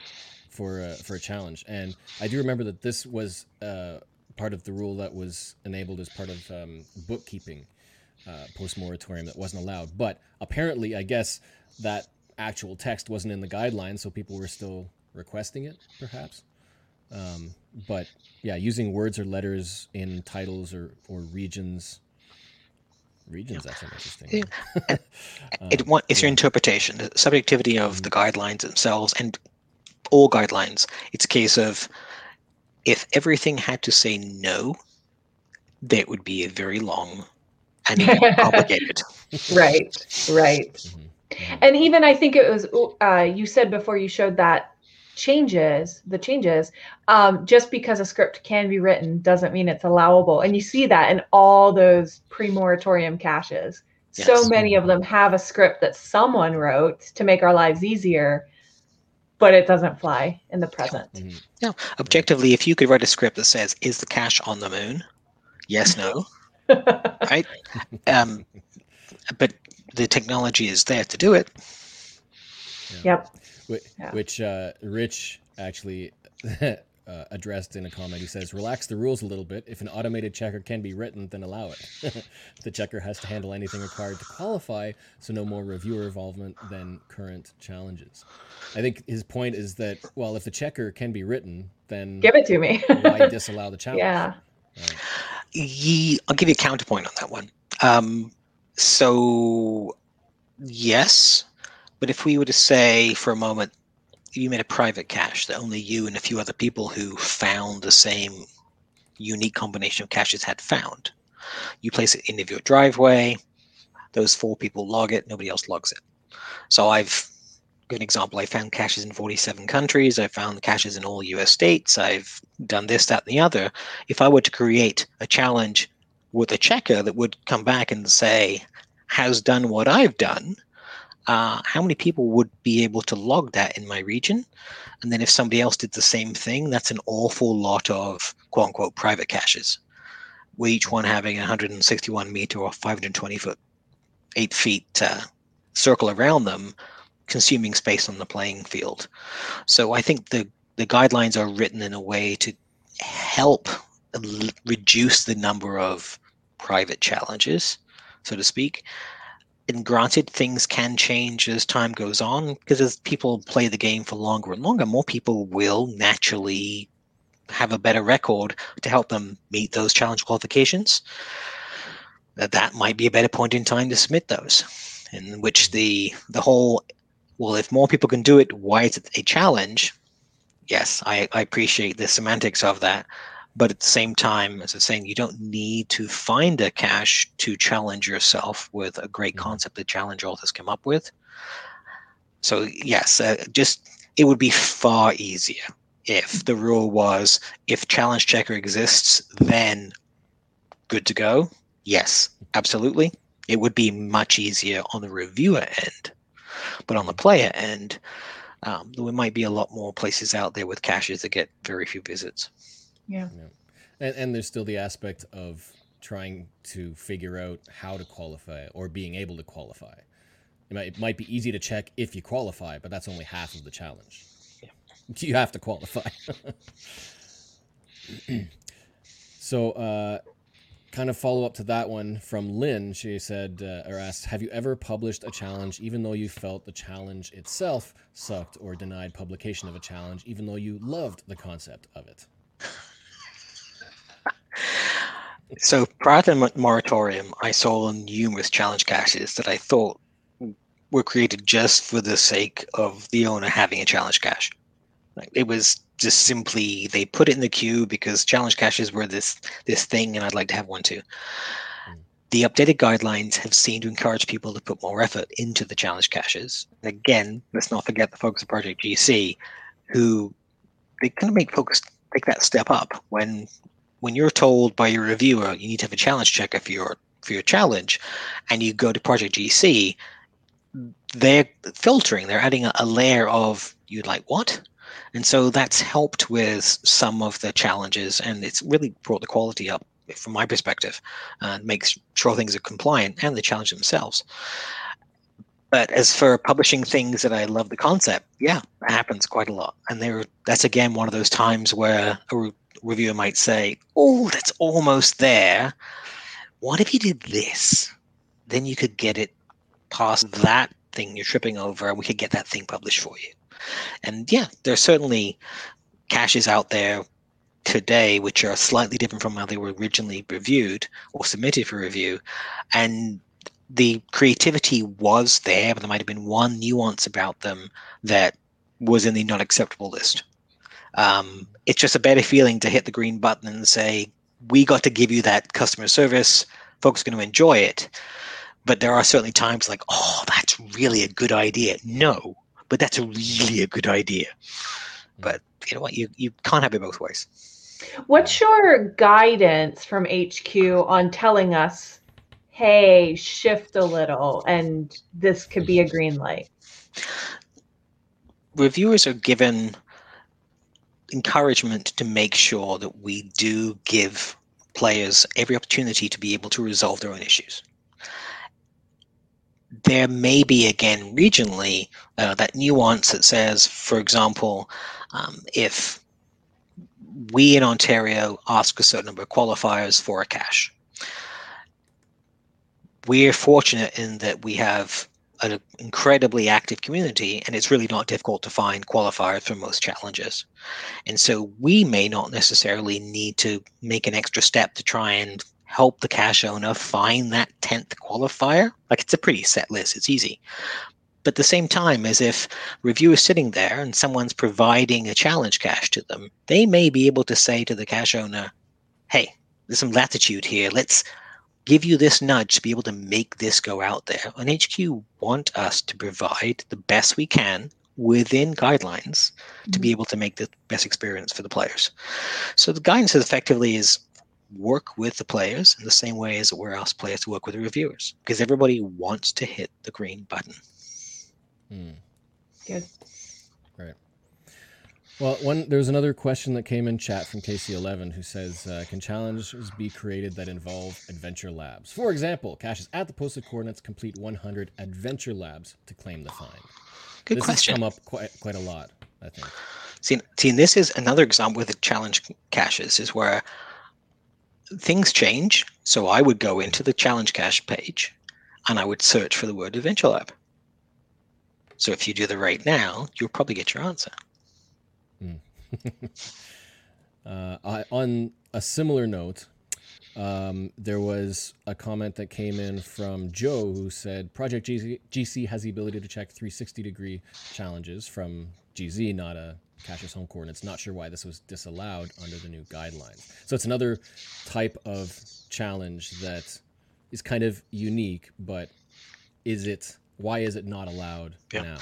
for a, for a challenge. And I do remember that this was uh, part of the rule that was enabled as part of um, bookkeeping uh, post moratorium that wasn't allowed. But apparently, I guess that actual text wasn't in the guidelines, so people were still requesting it, perhaps. Um, but yeah, using words or letters in titles or, or regions. Regions, that's interesting. Yeah. Um, (laughs) it want it's your interpretation, the subjectivity of the guidelines themselves, and all guidelines. It's a case of if everything had to say no, that would be a very long and even (laughs) complicated. Right. Right. Mhm, mhm. And even I think it was uh, you said before you showed that changes the changes um, just because a script can be written doesn't mean it's allowable and you see that in all those pre-moratorium caches so many of them have a script that someone wrote to make our lives easier but it doesn't fly in the present Mhm. Objectively, if you could write a script that says, "Is the cache on the moon?" Yes, no, (laughs) right? Um, but the technology is there to do it. yep Whi- Yeah. Which uh, Rich actually (laughs) uh, addressed in a comment. He says, "Relax the rules a little bit. If an automated checker can be written, then allow it. (laughs) the checker has to handle anything required to qualify, so no more reviewer involvement than current challenges." I think his point is that well, if the checker can be written, then give it to me why disallow the challenge? yeah Right. Ye, I'll give you a counterpoint on that one. Um, so, yes, but if we were to say for a moment, you made a private cache that only you and a few other people who found the same unique combination of caches had found, you place it in your driveway. Those four people log it. Nobody else logs it. So I've an example. I found caches in 47 countries. I found caches in all U.S. states. I've done this, that, and the other if I were to create a challenge with a checker that would come back and say, has done what I've done, uh, how many people would be able to log that in my region? And then if somebody else did the same thing, that's an awful lot of quote unquote private caches, with each one having a 161 meter or 520 foot, eight feet uh, circle around them, consuming space on the playing field. So I think the the guidelines are written in a way to help reduce the number of private challenges, so to speak. And granted, things can change as time goes on because as people play the game for longer and longer, more people will naturally have a better record to help them meet those challenge qualifications. That that might be a better point in time to submit those, in which the the whole well, if more people can do it, why is it a challenge? Yes, I, I appreciate the semantics of that. But at the same time, as I was saying, you don't need to find a cache to challenge yourself with a great Mhm. concept that challenge authors come up with. So yes, uh, just it would be far easier if the rule was if challenge checker exists, then good to go. Yes, absolutely. It would be much easier on the reviewer end, but on the player end, um, there might be a lot more places out there with caches that get very few visits. Yeah And, and there's still the aspect of trying to figure out how to qualify or being able to qualify. It might, it might be easy to check if you qualify, but that's only half of the challenge. (laughs) You have to qualify. (clears throat) so, uh, kind of follow up to that one from Lynn. She said uh, or asked, "Have you ever published a challenge even though you felt the challenge itself sucked, or denied publication of a challenge even though you loved the concept of it?" So prior to the moratorium, I saw numerous challenge caches that I thought were created just for the sake of the owner having a challenge cache. Like it was just simply they put it in the queue because challenge caches were this this thing, and I'd like to have one too. The updated guidelines have seemed to encourage people to put more effort into the challenge caches. again, let's not forget the folks at Project GC, who they kind of make folks take that step up when when you're told by your reviewer you need to have a challenge checker for your for your challenge, and you go to Project GC, they're filtering. They're adding a, a layer of you'd like what, and so that's helped with some of the challenges, and it's really brought the quality up from my perspective, and makes sure things are compliant and the challenge themselves. But as for publishing things that I love the concept, yeah, that happens quite a lot. And there, that's again one of those times where a reviewer might say, "Oh, that's almost there. What if you did this? Then you could get it past that thing you're tripping over, and we could get that thing published for you." And yeah, there's certainly caches out there today which are slightly different from how they were originally reviewed or submitted for review, and the creativity was there, but there might have been one nuance about them that was in the not acceptable list. Um, it's just a better feeling to hit the green button and say, we got to give you that customer service. Folks are going to enjoy it. But there are certainly times like, oh, that's really a good idea. No, but that's a really a good idea. But you know what? You, you can't have it both ways. What's your guidance from HQ on telling us, hey, shift a little and this could be a green light? Reviewers are given encouragement to make sure that we do give players every opportunity to be able to resolve their own issues. There may be, again, regionally, uh, that nuance that says, for example, um, if we in Ontario ask a certain number of qualifiers for a cache, we're fortunate in that we have an incredibly active community and it's really not difficult to find qualifiers for most challenges. And so we may not necessarily need to make an extra step to try and help the cache owner find that 10th qualifier. Like it's a pretty set list. It's easy. But at the same time as if review is sitting there and someone's providing a challenge cache to them they may be able to say to the cache owner hey there's some latitude here. Let's give you this nudge to be able to make this go out there. And HQ want us to provide the best we can within guidelines mm-hmm. to be mm-hmm. able to make the best experience for the players. So the guidance effectively is work with the players in the same way as we're asked players to work with the reviewers because everybody wants to hit the green button. Hmm. Good. Well, one there's another question that came in chat from KC11 who says, uh, "Can challenges be created that involve adventure labs? For example, caches at the posted coordinates complete 100 adventure labs to claim the find." Good this question. Has come up quite quite a lot, I think. See, see, and this is another example with the challenge caches is where things change. So I would go into the challenge cache page, and I would search for the word adventure lab. So if you do the right now, you'll probably get your answer. (laughs) uh, I, on a similar note, um, there was a comment that came in from Joe who said Project GC, GC has the ability to check 360 degree challenges from GZ, not a cache's home coordinates. Not sure why this was disallowed under the new guidelines. So it's another type of challenge that is kind of unique, but is it? Why is it not allowed yeah. now?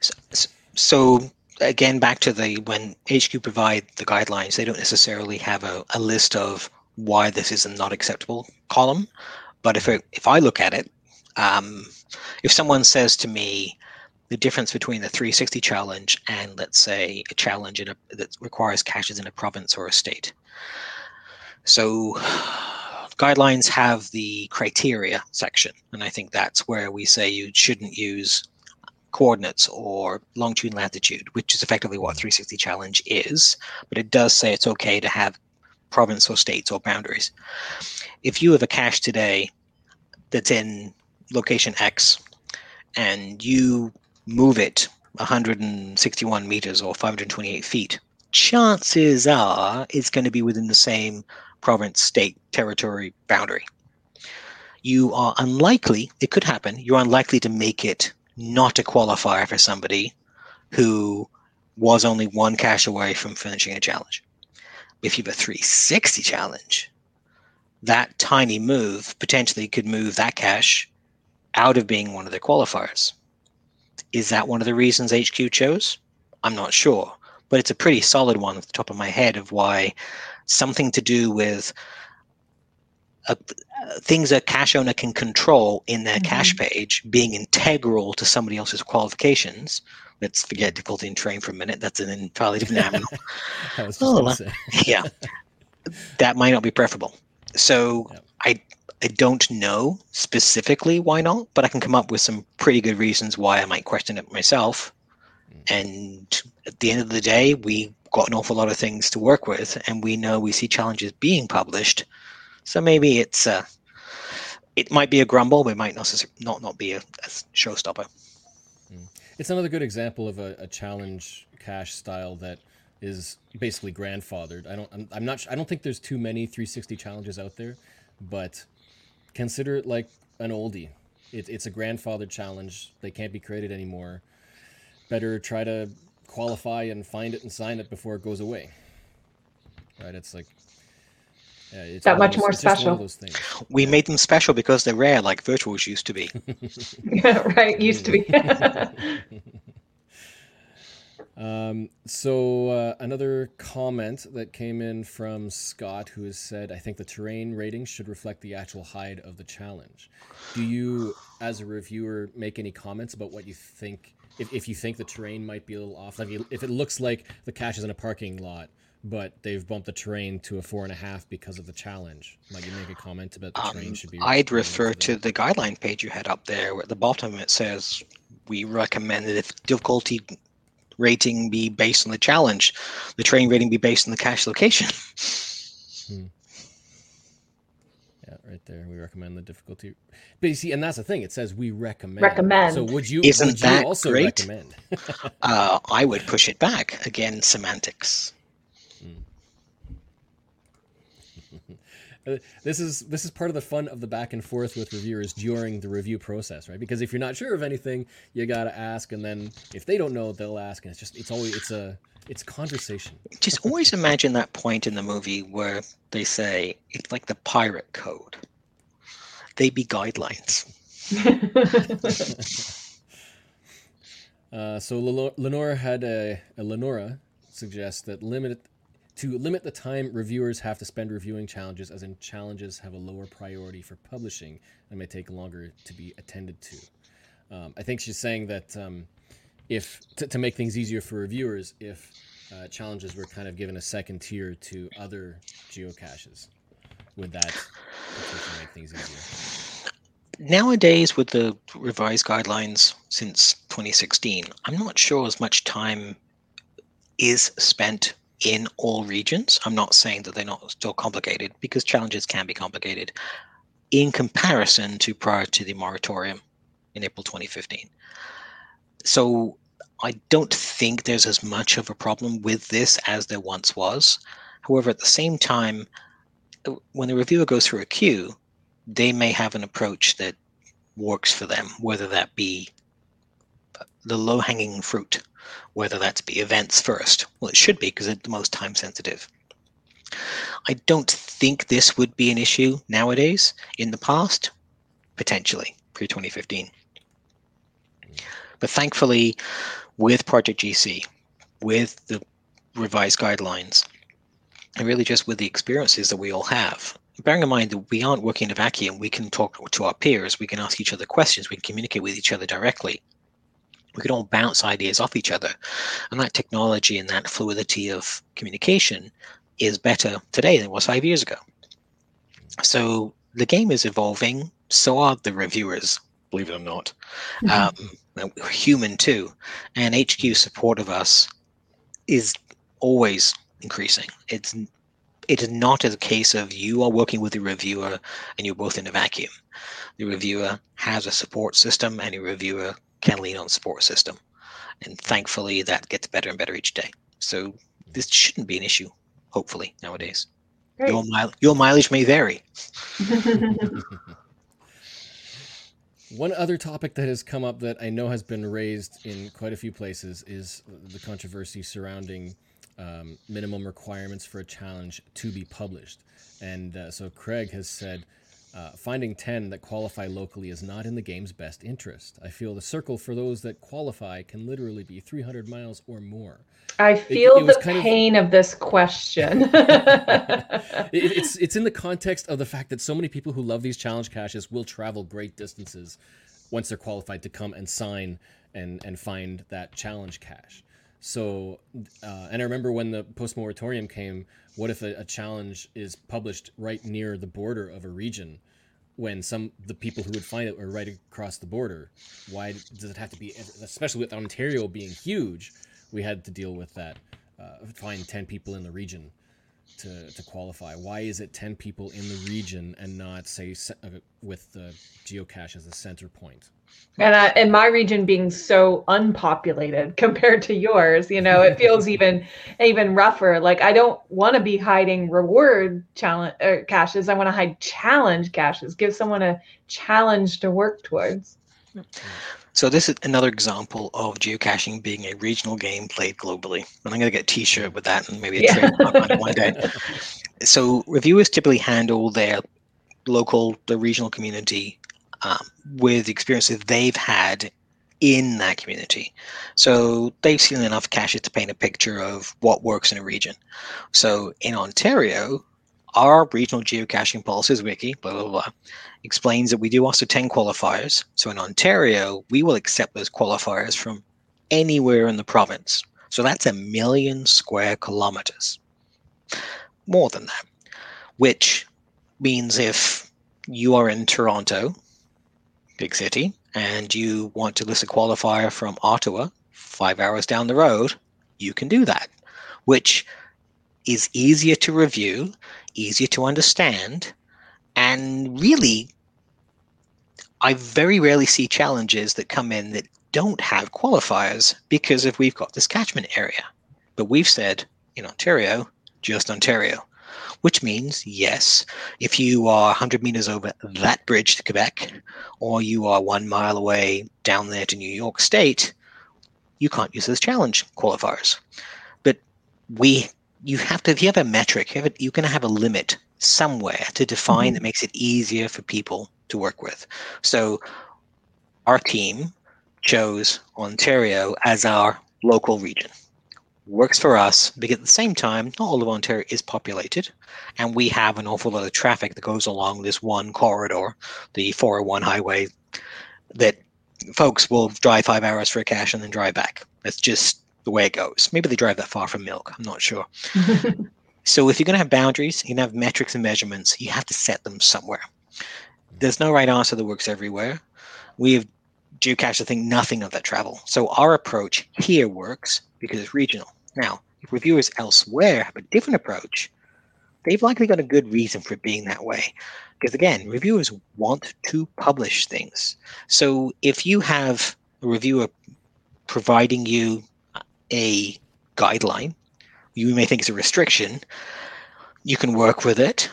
So, so again, back to the when HQ provide the guidelines, they don't necessarily have a, a list of why this is a not acceptable column. But if it, if I look at it, um, if someone says to me the difference between the 360 challenge and let's say a challenge a, that requires caches in a province or a state. So guidelines have the criteria section, and I think that's where we say you shouldn't use coordinates or longitude and latitude, which is effectively what 360 challenge is. But it does say it's okay to have province or states or boundaries. If you have a cache today that's in location X and you move it 161 meters or 528 feet, chances are it's going to be within the same province, state, territory boundary. You are unlikely, it could happen, you're unlikely to make it not a qualifier for somebody who was only one cache away from finishing a challenge. If you have a 360 challenge, that tiny move potentially could move that cache out of being one of the qualifiers. Is that one of the reasons HQ chose? I'm not sure, but it's a pretty solid one at the top of my head of why something to do with uh, things a cache owner can control in their mm-hmm. cache page being integral to somebody else's qualifications. Let's forget difficulty in terrain for a minute. That's an entirely different animal. (laughs) oh, (laughs) yeah, that might not be preferable. So yep. I I don't know specifically why not, but I can come up with some pretty good reasons why I might question it myself. Mm. And at the end of the day, we got an awful lot of things to work with, and we know we see challenges being published. So maybe it's uh, it might be a grumble, but it might not not not be a, a showstopper. Mm. It's another good example of a, a, challenge cache style that is basically grandfathered. I don't I'm, I'm not I don't think there's too many 360 challenges out there, but consider it like an oldie. It, it's a grandfathered challenge. They can't be created anymore. Better try to qualify and find it and sign it before it goes away. Right? It's like yeah, it's that much those, more special. We yeah. made them special because they're rare, like virtuals used to be. yeah, (laughs) (laughs) right. Used to be. (laughs) um, so uh, another comment that came in from Scott, who has said, "I think the terrain rating should reflect the actual height of the challenge." Do you, as a reviewer, make any comments about what you think? If, if you think the terrain might be a little off, like if it looks like the cache is in a parking lot, but they've bumped the terrain to a four and a half because of the challenge. Might you make a comment about the um, terrain should be? I'd refer to the guideline page you had up there. Where at the bottom it says we recommend that if difficulty rating be based on the challenge, the terrain rating be based on the cache location. (laughs) Hmm. Yeah, right there. We recommend the difficulty. But you see, and that's the thing. It says we recommend. Recommend. So would you? Isn't would that you also great? recommend? (laughs) uh, I would push it back again. Semantics. Uh, this is this is part of the fun of the back and forth with reviewers during the review process, right? Because if you're not sure of anything, you gotta ask, and then if they don't know, they'll ask, and it's just it's always it's a it's conversation. Just always imagine that point in the movie where they say it's like the pirate code. They be guidelines. (laughs) (laughs) uh, so Lenora had a, a Lenora suggests that limit to limit the time reviewers have to spend reviewing challenges, as in challenges have a lower priority for publishing and may take longer to be attended to. Um, I think she's saying that um, if to, to, make things easier for reviewers, if uh, challenges were kind of given a second tier to other geocaches, would that make things easier? Nowadays, with the revised guidelines since 2016, I'm not sure as much time is spent in all regions. I'm not saying that they're not still complicated because challenges can be complicated in comparison to prior to the moratorium in April 2015. So I don't think there's as much of a problem with this as there once was. However, at the same time, when the reviewer goes through a queue, they may have an approach that works for them, whether that be the low hanging fruit whether that's be events first. Well, it should be because it's the most time sensitive. I don't think this would be an issue nowadays. In the past, potentially, pre 2015. But thankfully, with Project GC, with the revised guidelines, and really just with the experiences that we all have, bearing in mind that we aren't working in a vacuum, we can talk to our peers, we can ask each other questions, we can communicate with each other directly we could all bounce ideas off each other. And that technology and that fluidity of communication is better today than it was five years ago. So the game is evolving. So are the reviewers, believe it or not. Um, we're human too, and HQ support of us is always increasing. It's it is not a case of you are working with the reviewer and you're both in a vacuum. The reviewer has a support system, and the reviewer can lean on support system, and thankfully that gets better and better each day. So this shouldn't be an issue. Hopefully nowadays, Great. your mile your mileage may vary. (laughs) One other topic that has come up that I know has been raised in quite a few places is the controversy surrounding um, minimum requirements for a challenge to be published. And uh, so Craig has said, uh, finding 10 that qualify locally is not in the game's best interest. I feel the circle for those that qualify can literally be 300 miles or more. I feel it was the kind of- pain of this question. (laughs) It, it's it's in the context of the fact that so many people who love these challenge caches will travel great distances once they're qualified to come and sign and and find that challenge cache. So, uh, and I remember when the post moratorium came, what if a, a challenge is published right near the border of a region? When some the people who would find it are right across the border, why does it have to be? Especially with Ontario being huge, we had to deal with that. Uh, find ten people in the region to, to qualify? Why is it 10 people in the region and not, say, uh, with the geocache as a center point? And I, and my region being so unpopulated (laughs) compared to yours, you know, it (laughs) feels even even rougher. Like I don't want to be hiding reward challenge or caches. I want to hide challenge caches. Give someone a challenge to work towards. So this is another example of geocaching being a regional game played globally. And I'm going to get a T-shirt with that and maybe a Yeah. trademark (laughs) one day. So reviewers typically handle their local, the regional community um, with the experiences they've had in that community. So they've seen enough caches to paint a picture of what works in a region. So in Ontario, our regional geocaching policies wiki, blah blah blah, explains that we do also 10 qualifiers. So in Ontario, we will accept those qualifiers from anywhere in the province. So that's a million square kilometers. More than that. Which means if you are in Toronto, big city, and you want to list a qualifier from Ottawa, five hours down the road, you can do that, which is easier to review, easier to understand, and really, I very rarely see challenges that come in that don't have qualifiers because if we've got this catchment area. But we've said in Ontario, just Ontario, which means yes, if you are 100 meters over that bridge to Quebec, or you are one mile away down there to New York State, you can't use those challenge qualifiers. But we, you have to, if you have a metric, you have a, you're going to have a limit somewhere to define Mhm. that makes it easier for people to work with. So our team chose Ontario as our local region. Works for us because at the same time, not all of Ontario is populated, and we have an awful lot of traffic that goes along this one corridor, the 401 highway, that folks will drive five hours for a cache and then drive back. That's just the way it goes. Maybe they drive that far from milk. I'm not sure. (laughs) So if you're going to have boundaries, you're going to have metrics and measurements, you have to set them somewhere. There's no right answer that works everywhere. We have geocached, I think, nothing of that travel. So our approach here works because it's regional. Now, if reviewers elsewhere have a different approach, they've likely got a good reason for being that way. Because again, reviewers want to publish things. So if you have a reviewer providing you a guideline, you may think it's a restriction, you can work with it.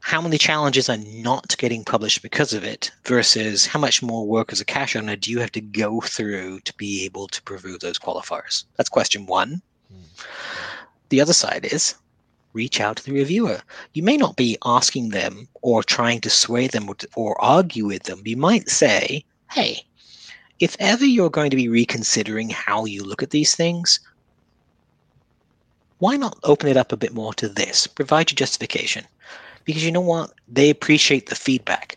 How many challenges are not getting published because of it versus how much more work as a cache owner do you have to go through to be able to prove those qualifiers? That's question one. The other side is reach out to the reviewer. You may not be asking them or trying to sway them or, or argue with them. You might say, hey, if ever you're going to be reconsidering how you look at these things, why not open it up a bit more to this? Provide your justification. Because you know what? They appreciate the feedback.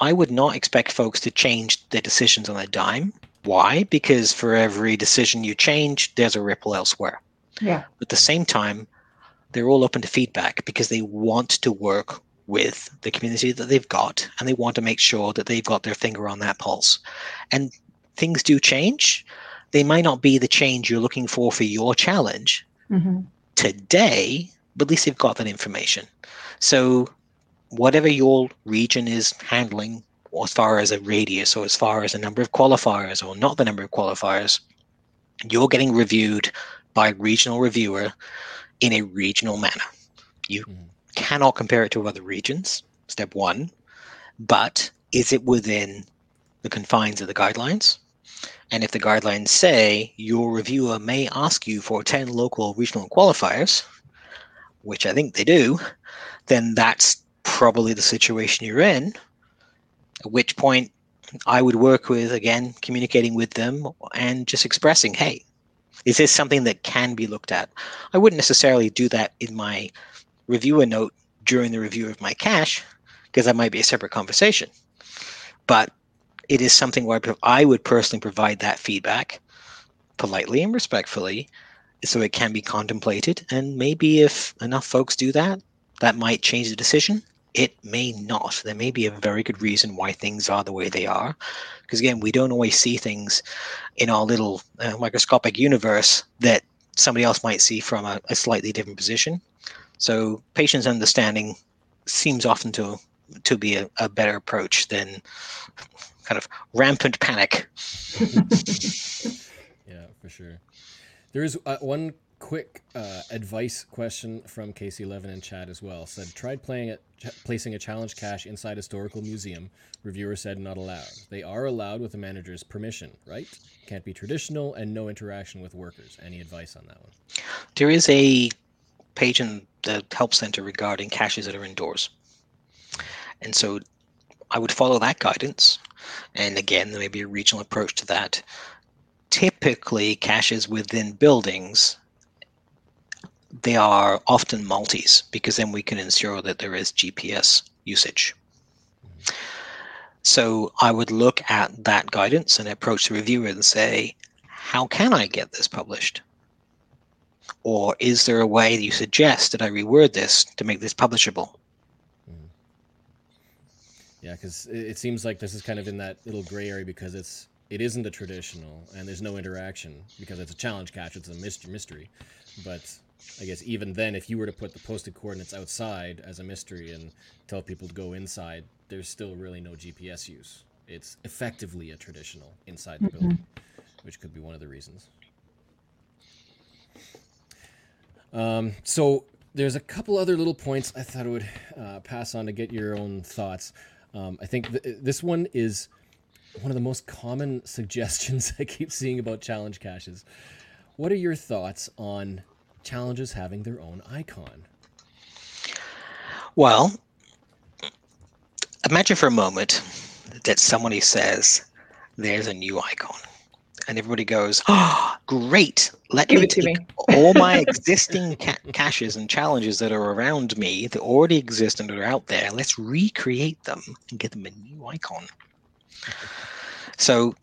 I would not expect folks to change their decisions on a dime. Why? Because for every decision you change, there's a ripple elsewhere. yeah. At the same time, they're all open to feedback because they want to work with the community that they've got and they want to make sure that they've got their finger on that pulse. And things do change. They might not be the change you're looking for for your challenge Mm-hmm. today, but at least they've got that information. So, whatever your region is handling, as far as a radius or as far as a number of qualifiers or not the number of qualifiers, you're getting reviewed by a regional reviewer in a regional manner. You Mhm. cannot compare it to other regions, step one, but is it within the confines of the guidelines? And if the guidelines say your reviewer may ask you for 10 local regional qualifiers, which I think they do, then that's probably the situation you're in. At which point, I would work with, again, communicating with them and just expressing, hey, is this something that can be looked at? I wouldn't necessarily do that in my reviewer note during the review of my cache, because that might be a separate conversation. But it is something where I I would personally provide that feedback politely and respectfully so it can be contemplated. And maybe if enough folks do that, that might change the decision. It may not. There may be a very good reason why things are the way they are. Because again, we don't always see things in our little uh, microscopic universe that somebody else might see from a, a slightly different position. So patience and understanding seems often to to be a, a better approach than kind of rampant panic. (laughs) Yeah, for sure. There is uh, one quick uh, advice question from KC11 in chat as well. Said tried playing it, ch- placing a challenge cache inside historical museum. Reviewer said not allowed. They are allowed with the manager's permission, right? Can't be traditional and no interaction with workers. Any advice on that one? There is a page in the help center regarding caches that are indoors. And so I would follow that guidance. And again, there may be a regional approach to that. Typically, caches within buildings, they are often multis because then we can ensure that there is GPS usage. So I would look at that guidance and approach the reviewer and say, how can I get this published? Or is there a way that you suggest that I reword this to make this publishable? Mm-hmm. Yeah, because it, seems like this is kind of in that little gray area because it's it isn't a traditional and there's no interaction because it's a challenge catch, It's a mystery. But I guess even then, if you were to put the posted coordinates outside as a mystery and tell people to go inside, there's still really no GPS use. It's effectively a traditional inside the building, which could be one of the reasons. Um, so there's a couple other little points I thought I would uh, pass on to get your own thoughts. Um, I think th- this one is one of the most common (laughs) suggestions I keep seeing about challenge caches. What are your thoughts on challenges having their own icon? Well, imagine for a moment that somebody says, There's a new icon. And everybody goes, Oh, great. Let Give me it to take me. all my (laughs) existing ca- caches and challenges that are around me that already exist and that are out there. Let's recreate them and get them a new icon. So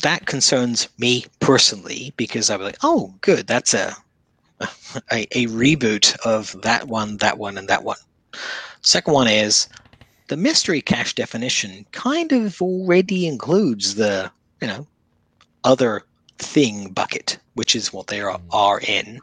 that concerns me personally because I'm like, oh, good, that's a, a a reboot of that one, that one, and that one. Second one is the mystery cache definition kind of already includes the you know other thing bucket, which is what they are, are in.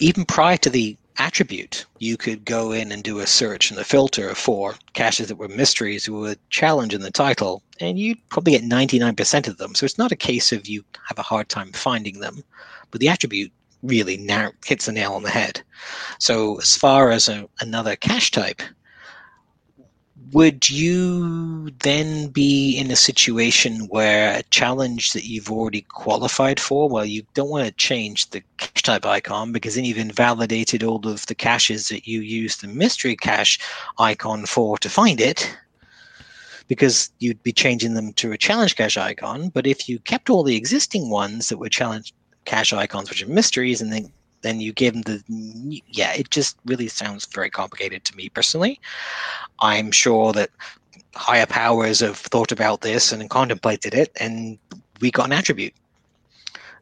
Even prior to the attribute, you could go in and do a search and a filter for caches that were mysteries with a challenge in the title, and you'd probably get 99% of them. So it's not a case of you have a hard time finding them, but the attribute really nar- hits the nail on the head. So as far as a, another cache type, would you then be in a situation where a challenge that you've already qualified for, well, you don't want to change the cache type icon because then you've invalidated all of the caches that you used the mystery cache icon for to find it because you'd be changing them to a challenge cache icon. But if you kept all the existing ones that were challenge cache icons, which are mysteries, and then then you give them the yeah, it just really sounds very complicated to me personally. I'm sure that higher powers have thought about this and contemplated it, and we got an attribute.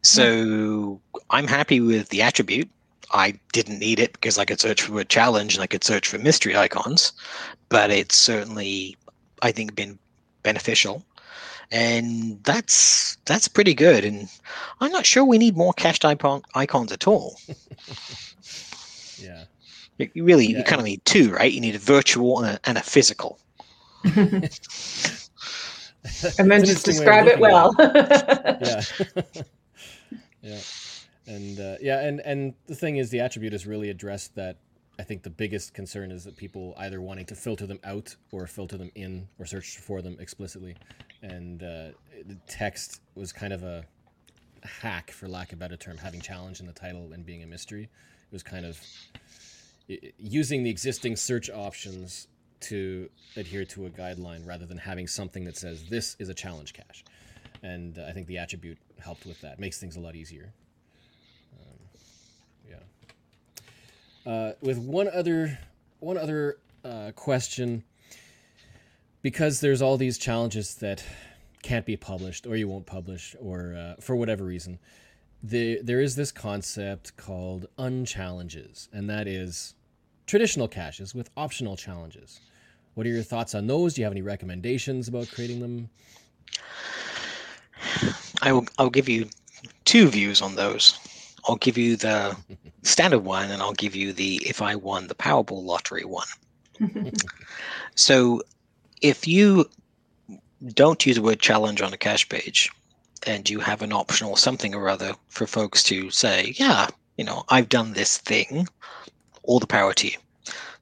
So hmm. I'm happy with the attribute. I didn't need it because I could search for a challenge and I could search for mystery icons, but it's certainly, I think, been beneficial. And that's that's pretty good. And I'm not sure we need more cached icon, icons at all. (laughs) Yeah. You you really, Yeah, you kind of need two, right? You need a virtual and a, and a physical. (laughs) and then just interesting way of describe it well. (laughs) yeah yeah and uh, yeah and and the thing is the attribute has really addressed that i think the biggest concern is that people either wanting to filter them out or filter them in or search for them explicitly and uh, the text was kind of a hack for lack of a better term having challenge in the title and being a mystery it was kind of i- i- using the existing search options to adhere to a guideline rather than having something that says this is a challenge cache and uh, I think the attribute helped with that. Makes things a lot easier. Um, yeah. Uh, with one other one other uh, question, because there's all these challenges that can't be published, or you won't publish, or uh, for whatever reason, the, there is this concept called unchallenges, and that is traditional caches with optional challenges. What are your thoughts on those? Do you have any recommendations about creating them? I will, I'll give you two views on those. I'll give you the (laughs) standard one, and I'll give you the if I won the Powerball lottery one. (laughs) So, if you don't use the word challenge on a cache page, and you have an optional something or other for folks to say, yeah, you know, I've done this thing, all the power to you.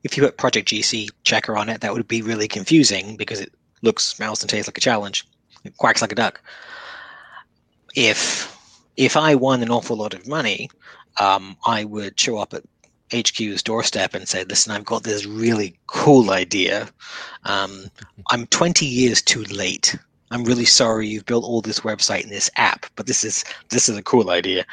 If you put Project GC checker on it, that would be really confusing because it looks, smells, and tastes like a challenge. It quacks like a duck. If if I won an awful lot of money, um, I would show up at HQ's doorstep and say, "Listen, I've got this really cool idea. Um, I'm 20 years too late. I'm really sorry you've built all this website and this app, but this is this is a cool idea.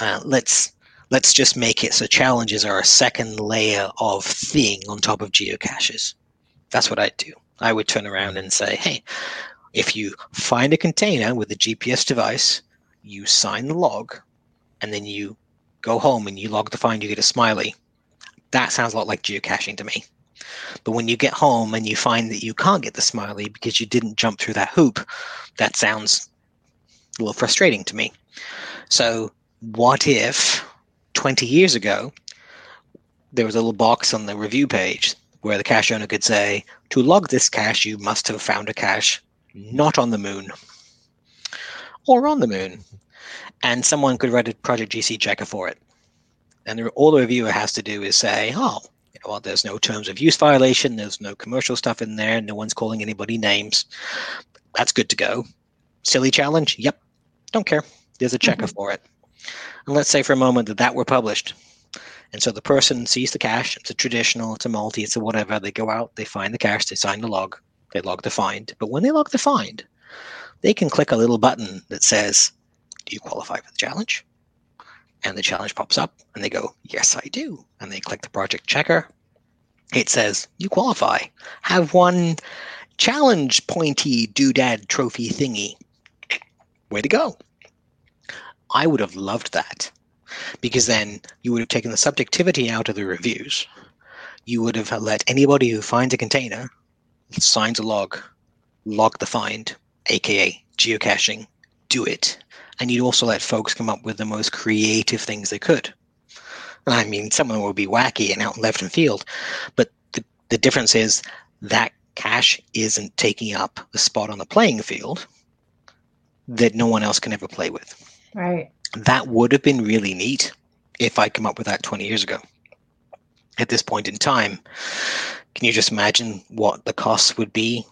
Uh, let's let's just make it so challenges are a second layer of thing on top of geocaches. That's what I'd do. I would turn around and say, "Hey, if you find a container with a GPS device, you sign the log, and then you go home and you log the find, you get a smiley. That sounds a lot like geocaching to me. But when you get home and you find that you can't get the smiley because you didn't jump through that hoop, that sounds a little frustrating to me. So, what if 20 years ago there was a little box on the review page where the cache owner could say, To log this cache, you must have found a cache not on the moon or on the moon. And someone could write a Project GC checker for it. And the, all the reviewer has to do is say, oh, you know, well, there's no terms of use violation, there's no commercial stuff in there, no one's calling anybody names. That's good to go. Silly challenge? Yep. Don't care. There's a checker Mhm. for it. And let's say for a moment that that were published. And so the person sees the cache, it's a traditional, it's a multi, it's a whatever. They go out, they find the cache, they sign the log, they log the find. But when they log the find, they can click a little button that says, Do you qualify for the challenge? And the challenge pops up and they go, Yes, I do. And they click the project checker. It says, You qualify. Have one challenge pointy doodad trophy thingy. Way to go. I would have loved that because then you would have taken the subjectivity out of the reviews. You would have let anybody who finds a container, signs a log, log the find, aka geocaching, do it. And you'd also let folks come up with the most creative things they could. I mean, some of them would be wacky and out in left and field, but the, the difference is that cache isn't taking up the spot on the playing field that no one else can ever play with. right. That would have been really neat if I'd come up with that 20 years ago. At this point in time, can you just imagine what the costs would be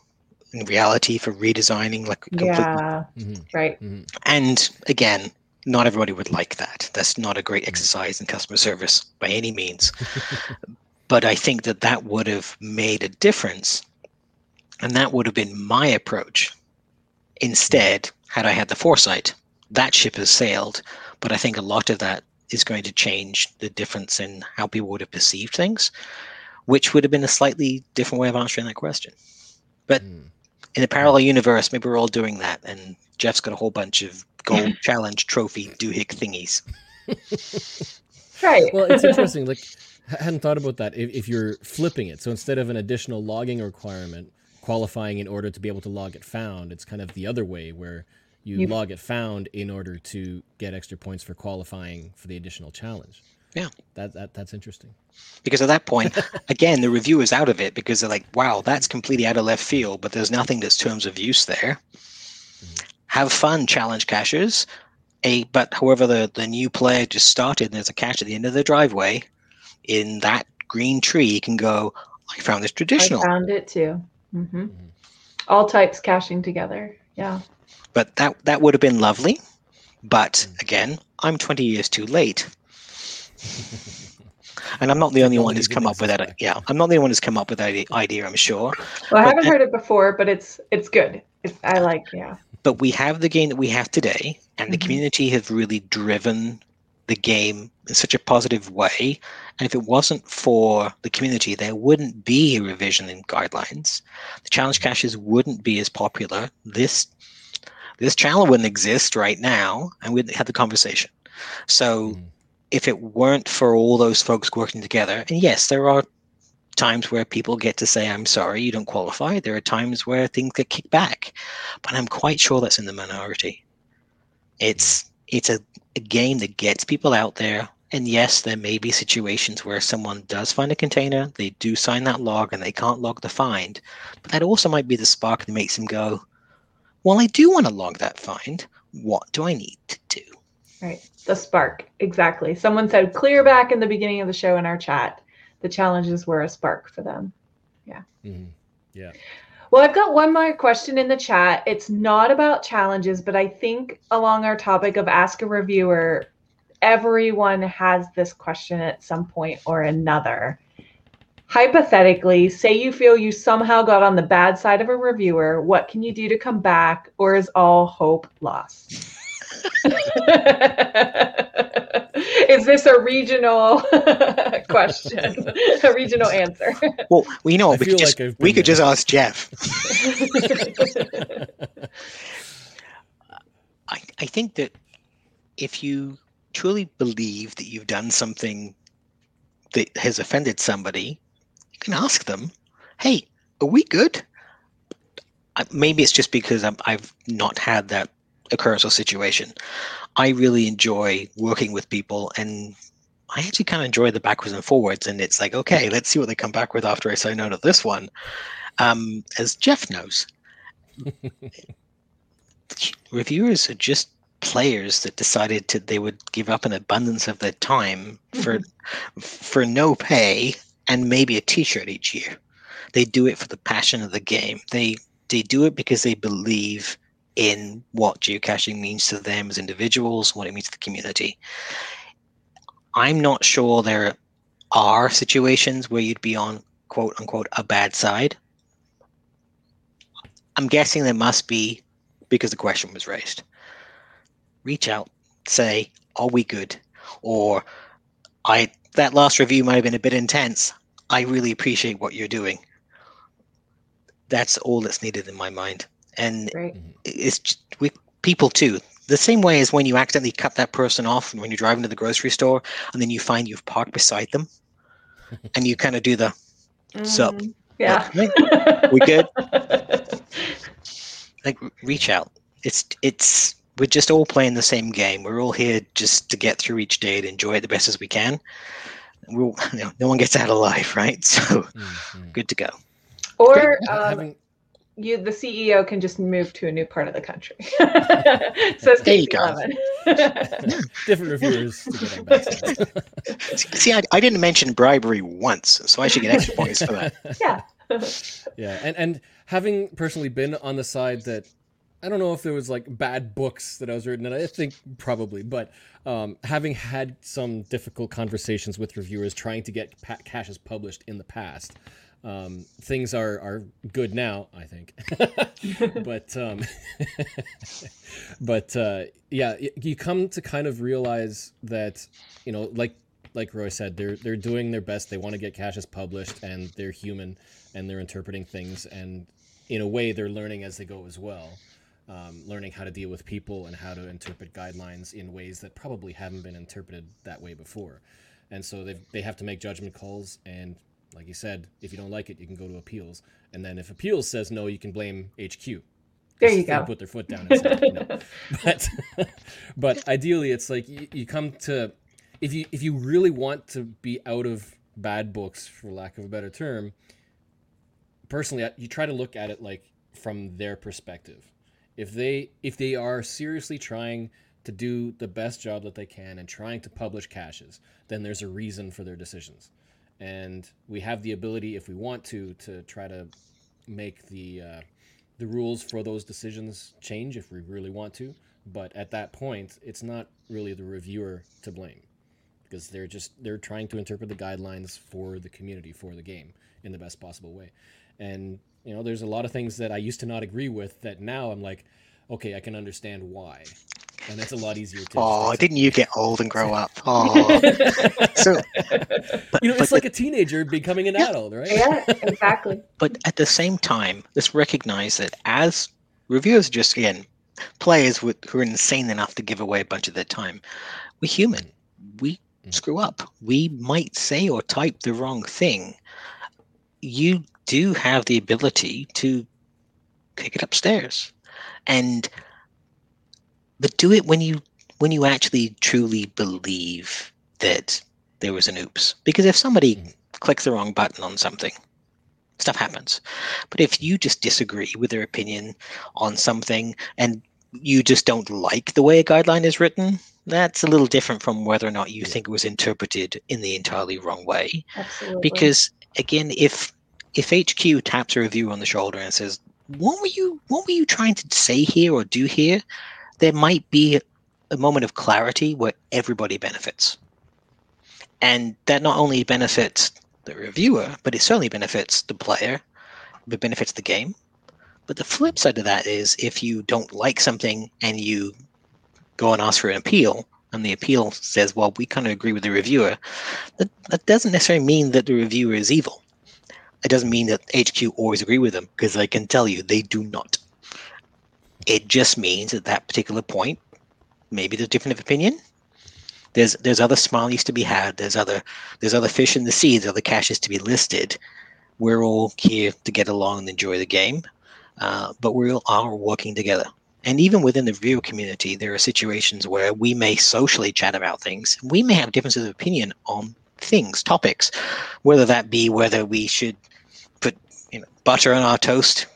in reality for redesigning like a complete Yeah. Mhm, Right. mhm. and again, not everybody would like that. That's not a great exercise in customer service by any means. (laughs) but I think that that would have made a difference. And that would have been my approach. Instead, had I had the foresight, that ship has sailed. But I think a lot of that is going to change the difference in how people would have perceived things, which would have been a slightly different way of answering that question. But Mhm. In a parallel universe, maybe we're all doing that, and Jeff's got a whole bunch of gold (laughs) challenge trophy doohick thingies. (laughs) Right. well, it's (laughs) interesting. Like, I hadn't thought about that. If, if you're flipping it, so instead of an additional logging requirement, qualifying in order to be able to log it found, it's kind of the other way where you, You- log it found in order to get extra points for qualifying for the additional challenge. Yeah. That, that that's interesting. Because at that point, (laughs) again, the review is out of it because they're like, wow, that's completely out of left field, but there's nothing that's terms of use there. Have fun, challenge cachers. A, but however, the, the new player just started and there's a cache at the end of the driveway. In that green tree, you can go, I found this traditional. I found it too. hmm Mhm. All types caching together. Yeah. but that that would have been lovely. But Mm. again, I'm 20 years too late. And I'm not the only one who's come up with that. Yeah. I'm not the only one who's come up with that idea. I'm sure. Well, I haven't that- heard it before, but it's it's good. It's, I like. Yeah. but we have the game that we have today and the Mhm. community have really driven the game in such a positive way and if it wasn't for the community there wouldn't be a revision in guidelines the challenge caches wouldn't be as popular this this channel wouldn't exist right now and we'd have the conversation so Mhm. If it weren't for all those folks working together and yes there are times where people get to say i'm sorry you don't qualify. There are times where things get kicked back but i'm quite sure that's in the minority. It's it's a, a game that gets people out there and yes there may be situations where someone does find a container they do sign that log and they can't log the find but that also might be the spark that makes them go well i do want to log that find. What do i need to do Right. The spark. Exactly. Someone said clear back in the beginning of the show in our chat. The challenges were a spark for them. Mhm. Yeah. Well, I've got one more question in the chat. It's not about challenges, but I think along our topic of ask a reviewer, everyone has this question at some point or another. Hypothetically, say you feel you somehow got on the bad side of a reviewer, what can you do to come back, or is all hope lost? (laughs) is this a regional (laughs) question? a regional answer? well, we know I we could just like I've we could there. just ask jeff (laughs) I, I think that if you truly believe that you've done something that has offended somebody, you can ask them, "Hey, are we good?" Uh, Maybe it's just because I've not had that occurrence or situation. I really enjoy working with people, and I actually kind of enjoy the backwards and forwards. And it's like, okay, let's see what they come back with after I say no to this one. Um, as Jeff knows, (laughs) reviewers are just players that decided to they would give up an abundance of their time for (laughs) for no pay and maybe a t-shirt each year they do it for the passion of the game they they do it because they believe in what geocaching means to them as individuals what it means to the community i'm not sure there are situations where you'd be on quote unquote a bad side i'm guessing there must be because the question was raised. Reach out, say, "Are we good?" Or, "I that last review might have been a bit intense. I really appreciate what you're doing." That's all that's needed in my mind, and Great. it's just, we people too. The same way as when you accidentally cut that person off when you're driving to the grocery store, and then you find you've parked beside them, (laughs) and you kind of do the Sup? Mm, Yeah. "Hey, we (laughs) good?" like reach out it's it's we're just all playing the same game we're all here just to get through each day and enjoy it the best as we can we'll (laughs) you know, no one gets out alive right so Mhm. good to go or um, having you, the CEO, can just move to a new part of the country. (laughs) Says There you go. (laughs) Different reviewers to get on bad sides. (laughs) see I, I didn't mention bribery once so i should get extra points for that yeah. yeah and and having personally been on the side that i don't know if there was like bad books that i was reading and i think probably but um, having had some difficult conversations with reviewers trying to get pa- caches published in the past um, things are are good now i think. (laughs) (laughs) But um, (laughs) but uh, yeah you come to kind of realize that you know like like roy said they're they're doing their best. They want to get caches published and they're human and they're interpreting things and in a way they're learning as they go as well. Um, learning how to deal with people and how to interpret guidelines in ways that probably haven't been interpreted that way before. And so they they have to make judgment calls. And like you said, if you don't like it, you can go to appeals, and then if appeals says no, you can blame HQ. There you go. Put their foot down. And say, no. (laughs) But (laughs) but ideally, it's like you, you come to if you if you really want to be out of bad books, for lack of a better term. Personally, you try to look at it like from their perspective. If they if they are seriously trying to do the best job that they can and trying to publish caches, then there's a reason for their decisions. And we have the ability, if we want to, to try to make the uh, the rules for those decisions change if we really want to. But at that point, it's not really the reviewer to blame because they're just they're trying to interpret the guidelines for the community for the game in the best possible way. And you know, there's a lot of things that I used to not agree with that now I'm like, okay, I can understand why, and it's a lot easier to. Oh, just didn't you get old and grow up? (laughs) Oh, (laughs) so but, you know, but it's like a teenager becoming an Yeah. adult, right? yeah, (laughs) exactly. but at the same time, let's recognize that as reviewers, just again, players with, who are insane enough to give away a bunch of their time, we're human. We Mm. screw up. We might say or type the wrong thing. You do have the ability to kick it upstairs, and but do it when you when you actually truly believe that there was an oops. Because if somebody Mhm. clicks the wrong button on something, stuff happens. But if you just disagree with their opinion on something and you just don't like the way a guideline is written, that's a little different from whether or not you think it was interpreted in the entirely wrong way. Absolutely. Because again, if if HQ taps a reviewer on the shoulder and says, "What were you What were you trying to say here or do here?" There might be a moment of clarity where everybody benefits, and that not only benefits the reviewer, but it certainly benefits the player. It benefits the game. But the flip side of that is if you don't like something and you go and ask for an appeal, and the appeal says, "Well, we kind of agree with the reviewer," that, that doesn't necessarily mean that the reviewer is evil. It doesn't mean that HQ always agree with them, because I can tell you they do not. It just means at that particular point, maybe there's different opinion. There's there's other smileys to be had. There's other there's other fish in the sea. There's other caches to be listed. We're all here to get along and enjoy the game, uh, but we all are working together. And even within the reviewer community, there are situations where we may socially chat about things. We may have differences of opinion on things, topics, whether that be whether we should put you know butter on our toast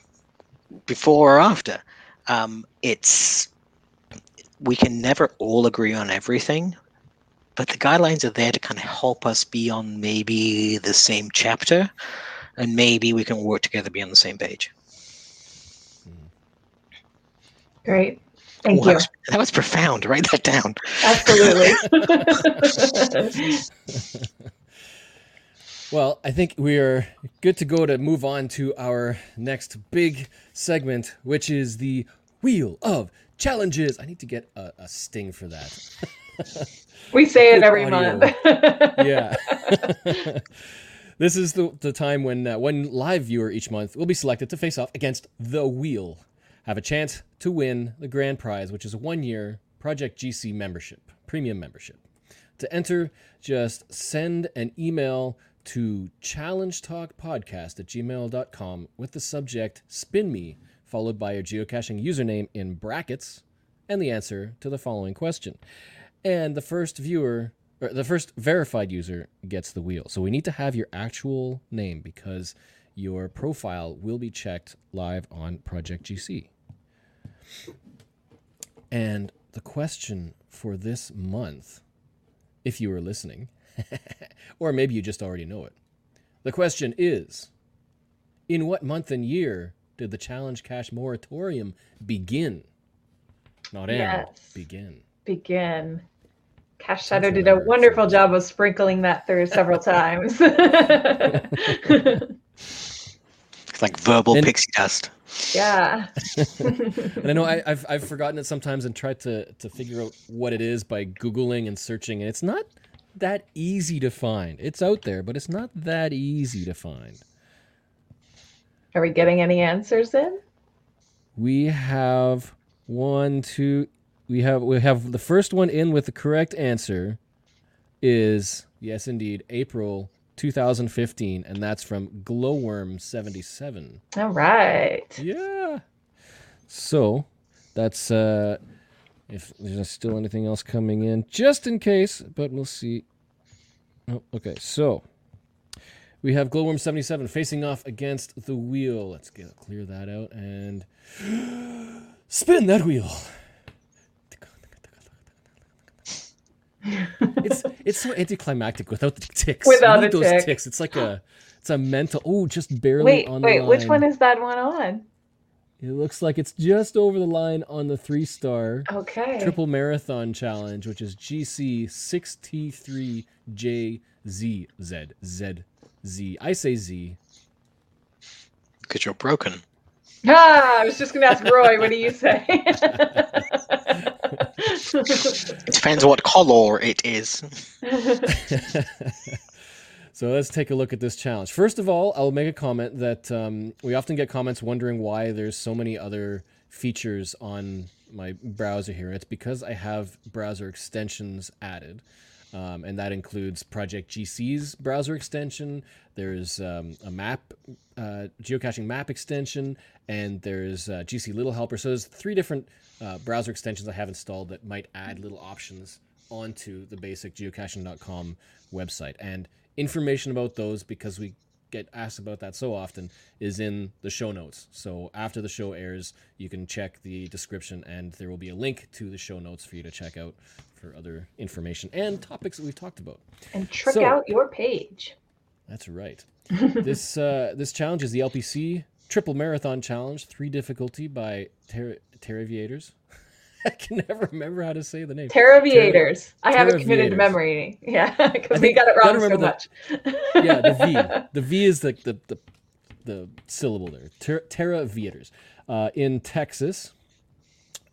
before or after. Um, it's we can never all agree on everything, but the guidelines are there to kind of help us be on maybe the same chapter, and maybe we can work together be on the same page. Great. Thank Well, that, you. was, that was profound. Write that down. Absolutely. (laughs) (laughs) Well, I think we are good to go to move on to our next big segment, which is the Wheel of Challenges. I need to get a, a sting for that. we say it every audio. month. yeah. (laughs) (laughs) this is the, the time when uh, one live viewer each month will be selected to face off against the wheel, have a chance to win the grand prize, which is a one year Project GC membership, premium membership. To enter, just send an email to challengetalkpodcast at gmail.com with the subject spin me, followed by your geocaching username in brackets and the answer to the following question. And the first viewer, or the first verified user gets the wheel. So we need to have your actual name because your profile will be checked live on Project GC. And the question for this month, if you are listening, (laughs) or maybe you just already know it, the question is In what month and year did the Challenge Cache moratorium begin? Not end, Yes. begin. Begin. Cache Shadow did a wonderful job of sprinkling that through several (laughs) times. (laughs) It's like verbal And- pixie dust. yeah. and I know I, I've I've forgotten it sometimes and tried to to figure out what it is by googling and searching, and it's not that easy to find. It's out there, but it's not that easy to find. Are we getting any answers in? We have one, two. We have we have the first one in with the correct answer is Yes, indeed. April 2015, and that's from Glowworm77. All right. Yeah. So that's uh if there's still anything else coming in, just in case, but we'll see. Oh, okay, so we have Glowworm 77 facing off against the wheel. Let's get clear that out and (gasps) spin that wheel. it's it's so anticlimactic without the ticks. Without the those tick. ticks. It's like a it's a mental. Oh, just barely Wait, on the wait, which one is that one on? It looks like it's just over the line on the three star Okay. triple marathon challenge, which is GC 6T3JZZ. ZZ. I say Z. Because you're broken. Ah, I was just gonna ask Roy. what do you say? It (laughs) depends what color it is. (laughs) (laughs) so let's take a look at this challenge. First of all, I'll make a comment that um, we often get comments wondering why there's so many other features on my browser here. It's because I have browser extensions added. Um, and that includes Project GC's browser extension. There's um, a map, uh, geocaching map extension, and there's uh, GC Little Helper. So there's three different uh, browser extensions I have installed that might add little options onto the basic geocaching.com website. And information about those, because we get asked about that so often, is in the show notes. So after the show airs, you can check the description, and there will be a link to the show notes for you to check out for other information and topics that we've talked about. and trick So- out your page. That's right. (laughs) this uh, this challenge is the LPC Triple Marathon Challenge, three difficulty by Ter- Terraviators. (laughs) I can never remember how to say the name. Terraviators. I have it committed to memory. Yeah, (laughs) because we got it wrong so remember much. (laughs) yeah, the V. The V is the the the, the syllable there. Ter- Terra Viators uh, in Texas,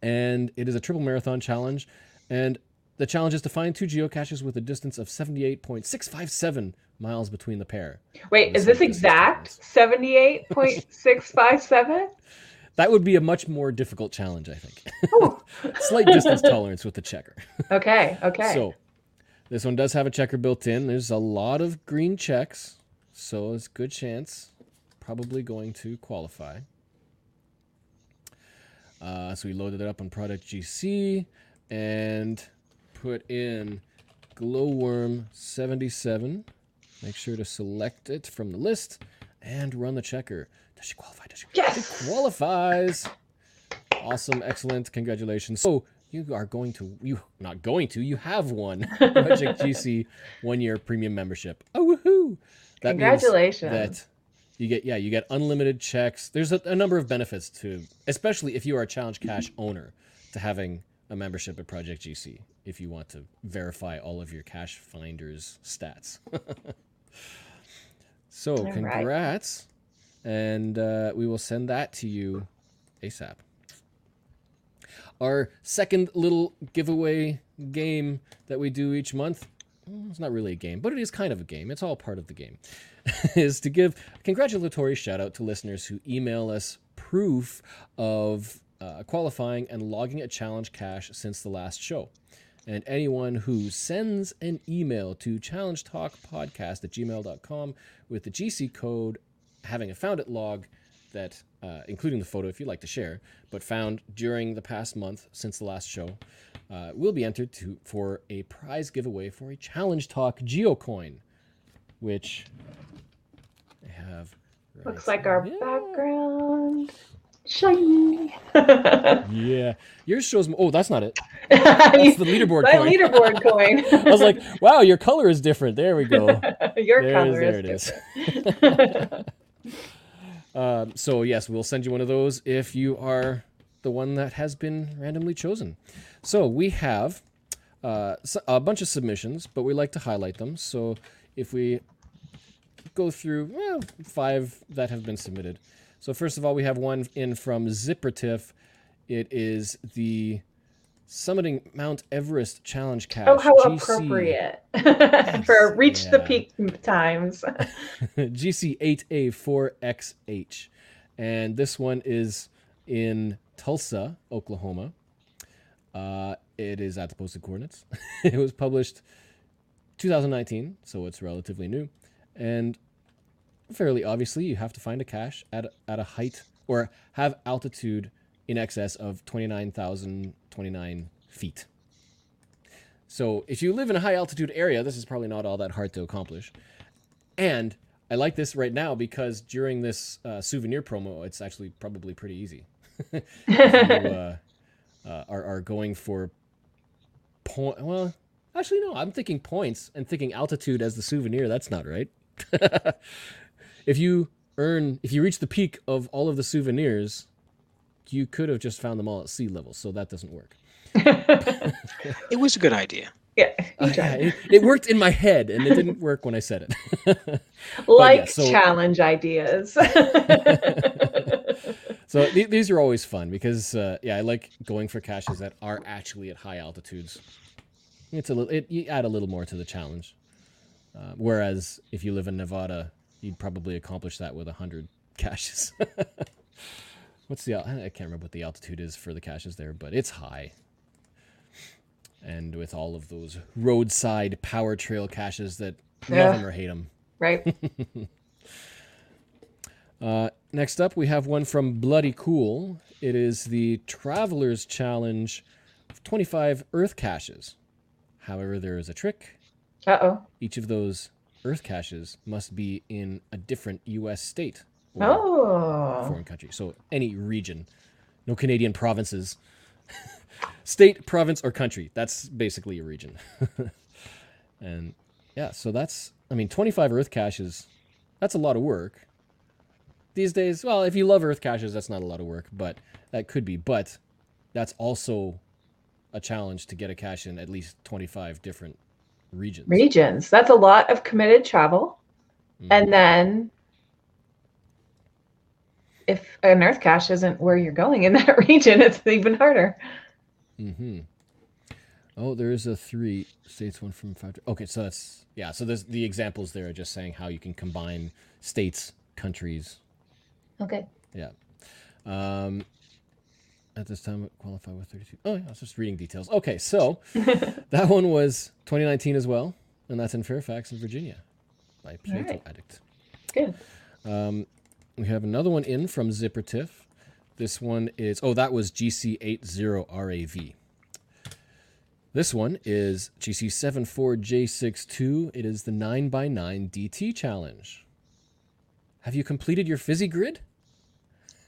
and it is a triple marathon challenge. And the challenge is to find two geocaches with a distance of seventy-eight point six five seven miles between the pair. Wait, is this exact? Seventy-eight point six five seven. That would be a much more difficult challenge, I think. Oh, (laughs) Slight distance tolerance with the checker. okay, okay. So, this one does have a checker built in. There's a lot of green checks, so it's a good chance. Probably going to qualify. Uh, so we loaded it up on Project GC and put in Glowworm 77. Make sure to select it from the list and run the checker. Does she qualify? Does she? Yes! She qualifies. Awesome, excellent, congratulations. So you are going to you not going to you have won (laughs) Project GC one year premium membership. Oh woohoo! That Congratulations. that you get yeah you get unlimited checks. There's a, a number of benefits to especially if you are a Challenge Cache (laughs) owner to having a membership at Project GC if you want to verify all of your cache finders stats. (laughs) so right. congrats, and uh, we will send that to you ASAP. Our second little giveaway game that we do each month. It's not really a game, but it is kind of a game. It's all part of the game. (laughs) is to give a congratulatory shout out to listeners who email us proof of uh, qualifying and logging a challenge cache since the last show. And anyone who sends an email to challengetalkpodcast at gmail.com with the GC code having a found it log that, uh, including the photo if you'd like to share, but found during the past month since the last show, uh, will be entered to for a prize giveaway for a Challenge Talk Geocoin, which I have. right Looks like our background. (laughs) Shiny. Yeah, yours shows. me- Oh, that's not it. (laughs) That's the leaderboard My coin. leaderboard (laughs) coin. I was like, wow, your color is different. There we go. your There, color there it is is. Um, so yes, we'll send you one of those if you are the one that has been randomly chosen. So we have uh, a bunch of submissions, but we like to highlight them. So if we go through well, five that have been submitted. So first of all, we have one in from Zippertiff. It is the Summiting Mount Everest Challenge Cache. oh, how GC. appropriate (laughs) for reach the peak times. (laughs) GC8A4XH. And this one is in Tulsa, Oklahoma. Uh, it is at the posted coordinates. (laughs) it was published 2019, so it's relatively new, and fairly obviously you have to find a cache at at a height or have altitude in excess of 29,029 feet. So if you live in a high altitude area, this is probably not all that hard to accomplish. And I like this right now because during this uh, souvenir promo, it's actually probably pretty easy. (laughs) you uh, uh, are, are going for point, well, actually no, I'm thinking points and thinking altitude as the souvenir. That's not right. (laughs) if you earn, if you reach the peak of all of the souvenirs, you could have just found them all at sea level. So that doesn't work. (laughs) It was a good idea. yeah. Uh, yeah, it, it worked in my head and it didn't work when I said it. (laughs) like yeah, so- challenge ideas. (laughs) So th- these are always fun because uh, yeah, I like going for caches that are actually at high altitudes. It's a little, it, you add a little more to the challenge. Uh, whereas if you live in Nevada, you'd probably accomplish that with hundred caches. What's the? I can't remember what the altitude is for the caches there, but it's high. And with all of those roadside power trail caches that Yeah. love them or hate them, right. (laughs) Uh, next up, we have one from Bloody Cool. It is the Traveler's Challenge of 25 Earth caches. However, there is a trick. Uh oh. Each of those Earth caches must be in a different U.S. state Oh. foreign country. So any region, no Canadian provinces. (laughs) state, province, or country. That's basically a region. (laughs) and yeah, so that's, I mean, 25 Earth caches, that's a lot of work. These days, well, if you love Earth caches, that's not a lot of work, but that could be. But that's also a challenge to get a cache in at least 25 different regions. Regions. That's a lot of committed travel. Mhm. And then if an earth cache isn't where you're going in (laughs) that region, it's even harder. Mm-hmm. Oh, there is a three states, one from five. Okay, so that's yeah. So there's the examples there are just saying how you can combine states, countries. Okay. Yeah. Um, at this time, qualify with 32. Oh, yeah, I was just reading details. Okay, so (laughs) that one was 2019 as well, and that's in Fairfax, in Virginia, by Pieto right. Addict. Good. Um, we have another one in from ZipperTiff. This one is, oh, that was GC80RAV. This one is GC74J62. It is the 9x9 DT challenge. Have you completed your fizzy grid?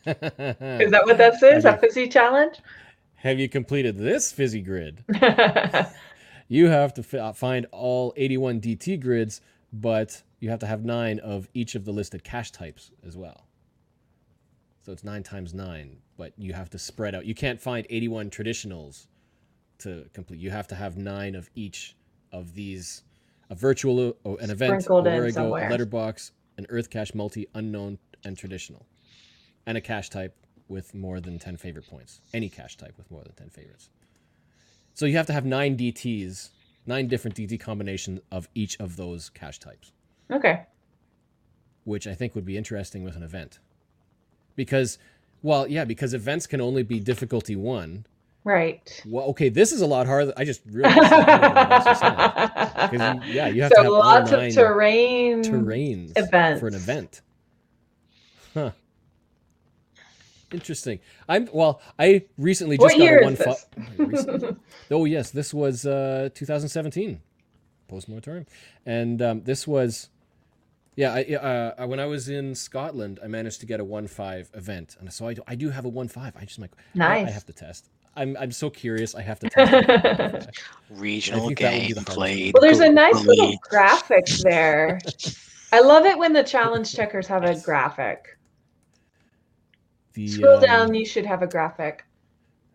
Is that what that says? (laughs) A Have you- fizzy challenge? Have you completed this fizzy grid? (laughs) You have to fi- uh, find all 81 DT grids, but you have to have nine of each of the listed cache types as well. So it's nine times nine, but you have to spread out. You can't find 81 traditionals to complete. You have to have nine of each of these a virtual, oh, an event, a Sprinkled in Wherigo, a letterbox, an earth cache multi, unknown, and traditional. And a cache type with more than 10 favorite points. Any cache type with more than 10 favorites. So you have to have nine DTs, nine different DT combinations of each of those cache types, okay. which I think would be interesting with an event. Because, well, yeah, because events can only be difficulty one. Right. Well, okay, this is a lot harder. I just realized. you- (laughs) yeah, you have to so have lots of terrain. terrains events. for an event. Huh. Interesting. I'm well. I recently just What got year a one. is this? (laughs) fi- (laughs) oh yes, this was uh, 2017, post moratorium, and um, this was, yeah. I, uh, when I was in Scotland, I managed to get a one five event, and so I do, I do have a one five. I just like I- I have to test. I'm I'm so curious. I have to (laughs) test. it. Regional think that would be game the played. Well, there's a nice globally. little graphic there. I love it when the challenge checkers have a graphic. The, Scroll um, down, you should have a graphic.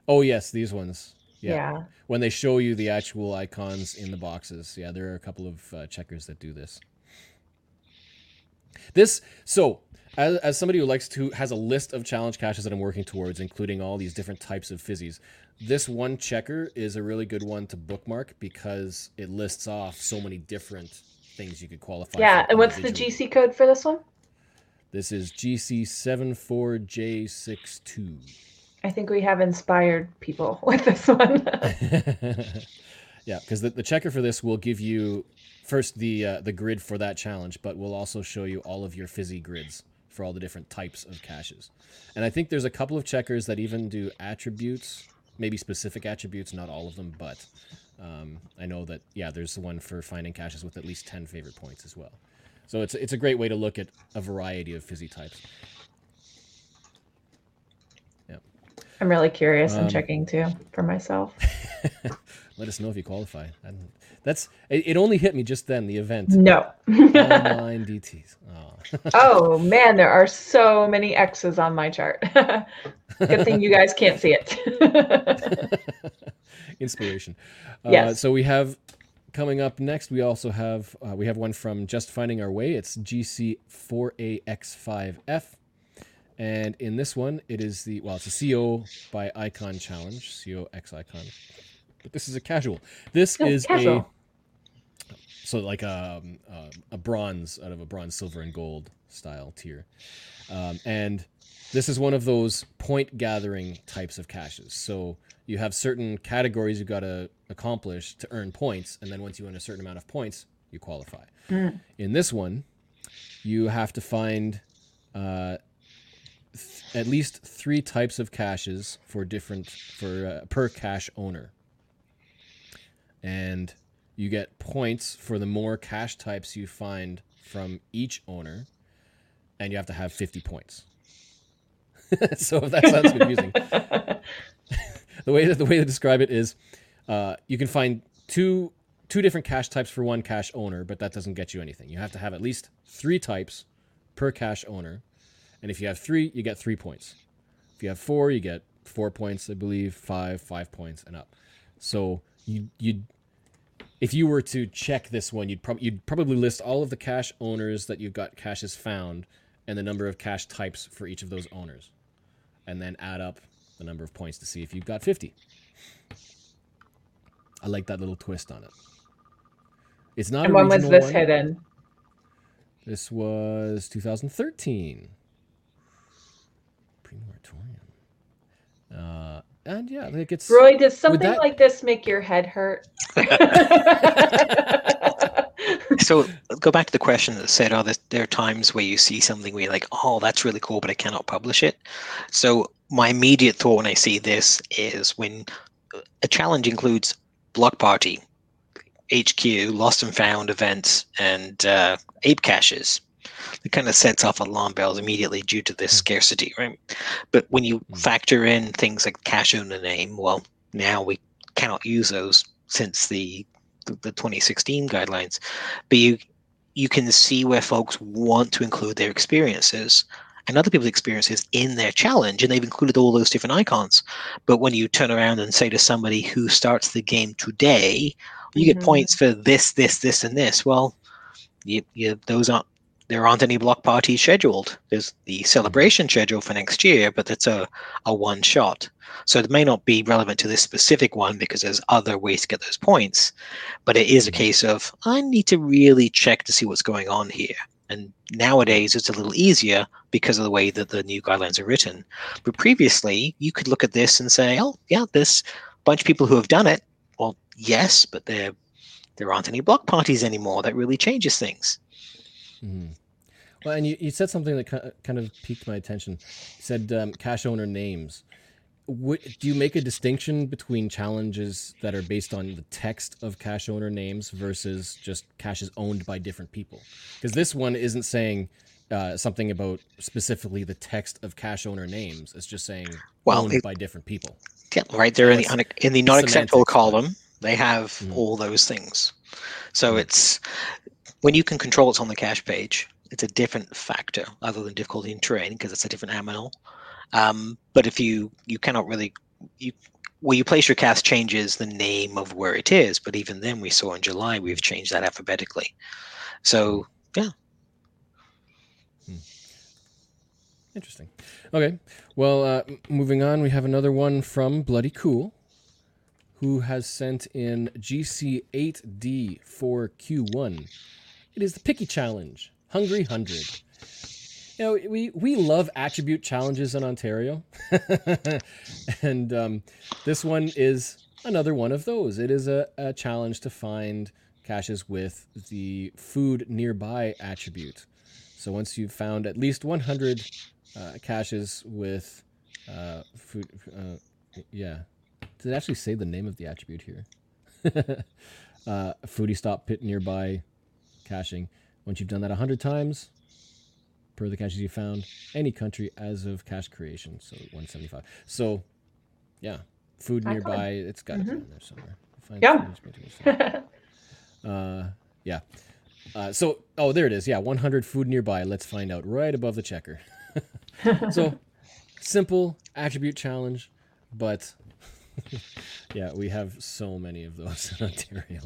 Oh yes, these ones. Yeah. yeah. when they show you the actual icons in the boxes. Yeah, there are a couple of uh, checkers that do this. This so as, as somebody who likes to has a list of challenge caches that I'm working towards, including all these different types of fizzies. This one checker is a really good one to bookmark because it lists off so many different things you could qualify. Yeah. And what's the. GC code for this one? This is GC74J62. I think we have inspired people (laughs) with this one. (laughs) Yeah, because the, the checker for this will give you first the uh, the grid for that challenge, but we'll also show you all of your fizzy grids for all the different types of caches. And I think there's a couple of checkers that even do attributes, maybe specific attributes, not all of them, but um, I know that yeah, there's one for finding caches with at least ten favorite points as well. So it's it's a great way to look at a variety of fizzy types. Yeah. I'm really curious. I'm Um, checking too for myself. (laughs) Let us know if you qualify. And that's it, it only hit me just then, the event. No. Online (laughs) DTs. Oh. (laughs) oh man, there are so many X's on my chart. Good thing you guys can't see it. Inspiration. Uh, Yes. So we have coming up next. We also have uh, we have one from Just Finding Our Way. It's GC4AX5F, and in this one, it is the well, it's a CO by Icon challenge, COX Icon. But this is a casual. This Oh, is a so like a, a a bronze out of a bronze, silver, and gold style tier, um, and this is one of those point gathering types of caches. So you have certain categories you've got to accomplish to earn points, and then once you earn a certain amount of points, you qualify. Mm. In this one, you have to find uh, th- at least three types of caches for different for uh, per cache owner, and you get points for the more cache types you find from each owner, and you have to have fifty points. (laughs) so if that sounds confusing, (laughs) (laughs) the way that the way to describe it is, uh, you can find two two different cache types for one cache owner, but that doesn't get you anything. You have to have at least three types per cache owner, and if you have three, you get three points. If you have four, you get four points, I believe. Five, five points, and up. So you you if you were to check this one, you'd probably you'd probably list all of the cache owners that you've got caches found and the number of cache types for each of those owners, and then add up the number of points to see if you've got fifty. I like that little twist on it. It's not and when was this one. hidden? This was 2013. Pre-moratorium. Uh, and yeah, like it's Roy, does something that- like this make your head hurt? (laughs) (laughs) So go back to the question that said, "Oh, there, there are times where you see something where you're like, oh, that's really cool, but I cannot publish it." So my immediate thought when I see this is when a challenge includes block party, HQ, lost and found events, and uh, ape caches. It kind of sets off alarm bells immediately due to this Mm. scarcity, right? But when you Mm. factor in things like cache owner name, well, now we cannot use those since the the, the 2016 guidelines. But you you can see where folks want to include their experiences and other people's experiences in their challenge, and they've included all those different icons. But when you turn around and say to somebody who starts the game today, you get Mhm. points for this, this, this, and this. Well, you, you those aren't there aren't any block parties scheduled. There's the celebration schedule for next year, but that's a, a one shot. So it may not be relevant to this specific one because there's other ways to get those points. But it is a case of I need to really check to see what's going on here. And nowadays it's a little easier because of the way that the new guidelines are written. But previously you could look at this and say, oh yeah, this bunch of people who have done it. Well, yes, but there there aren't any block parties anymore. That really changes things. Mhm. Well, and you, you said something that kind of piqued my attention. You said um, cache owner names. What, do you make a distinction between challenges that are based on the text of cache owner names versus just caches owned by different people? Because this one isn't saying uh, something about specifically the text of cache owner names. It's just saying Well, owned it- by different people. Yeah, right there in the un- in the not acceptable column, they have Mhm. all those things. So Mhm. it's when you can control it's on the cache page, it's a different factor other than difficulty in terrain because it's a different aminal. Um, but if you you cannot really you where you place your cast changes the name of where it is, but even then we saw in July we've changed that alphabetically. So yeah. Hmm. Interesting. Okay. Well, uh, moving on, we have another one from Bloody Cool, who has sent in GC8D4Q1. It is the Picky Challenge, Hungry 100. You know, we, we love attribute challenges in Ontario. (laughs) and um, this one is another one of those. It is a, a challenge to find caches with the food nearby attribute. So once you've found at least 100 uh, caches with uh, food, uh, yeah. Did it actually say the name of the attribute here? (laughs) uh, foodie stop pit nearby caching. Once you've done that 100 times, per the caches you found, any country as of cache creation. So 175. So, yeah, food Excellent. nearby. It's got to be Mhm. in there somewhere. Find Yeah. food is going to be- uh, yeah. Uh, so, oh, there it is. Yeah, 100 food nearby. Let's find out right above the checker. (laughs) so, simple attribute challenge, but (laughs) yeah, we have so many of those in Ontario.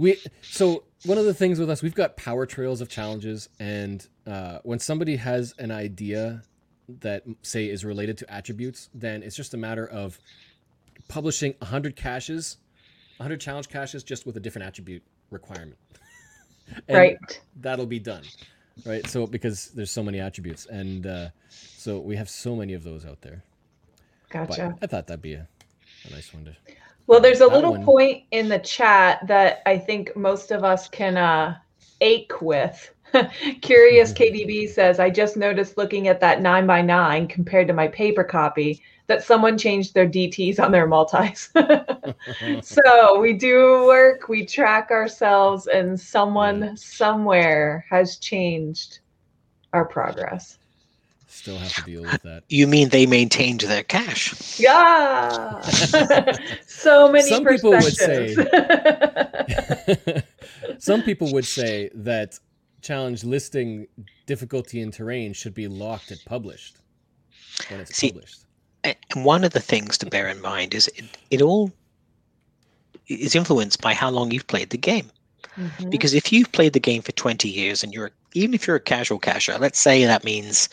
We so one of the things with us, we've got power trails of challenges, and uh, when somebody has an idea that say is related to attributes, then it's just a matter of publishing 100 caches, 100 challenge caches just with a different attribute requirement. (laughs) Right. That'll be done. Right? So because there's so many attributes and uh, so we have so many of those out there. Gotcha. But I thought that'd be a, a nice one to Well, there's a That little one- point in the chat that I think most of us can uh, ache with. (laughs) Curious (laughs) KDB says, I just noticed looking at that 9 by 9 compared to my paper copy that someone changed their DTs on their multis. (laughs) so we do work, we track ourselves, and someone Yeah. somewhere has changed our progress. Still have to deal with that. You mean they maintained their cache? Yeah. (laughs) so many Some people would say- perspectives. (laughs) Some people would say that challenge listing difficulty and terrain should be locked at published when it's See, published. And one of the things to bear in mind is it, it all is influenced by how long you've played the game. Mhm. Because if you've played the game for 20 years and you're even if you're a casual cacher, let's say that means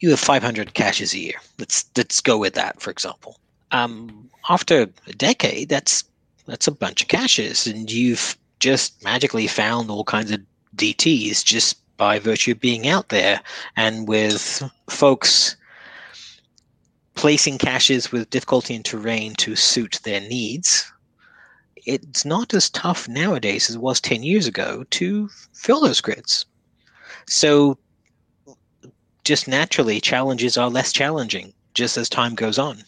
you have 500 caches a year. Let's let's go with that for example. Um, after a decade, that's that's a bunch of caches, and you've just magically found all kinds of DTs just by virtue of being out there, and with folks placing caches with difficulty and terrain to suit their needs it's not as tough nowadays as it was 10 years ago to fill those grids. So, just naturally, challenges are less challenging just as time goes on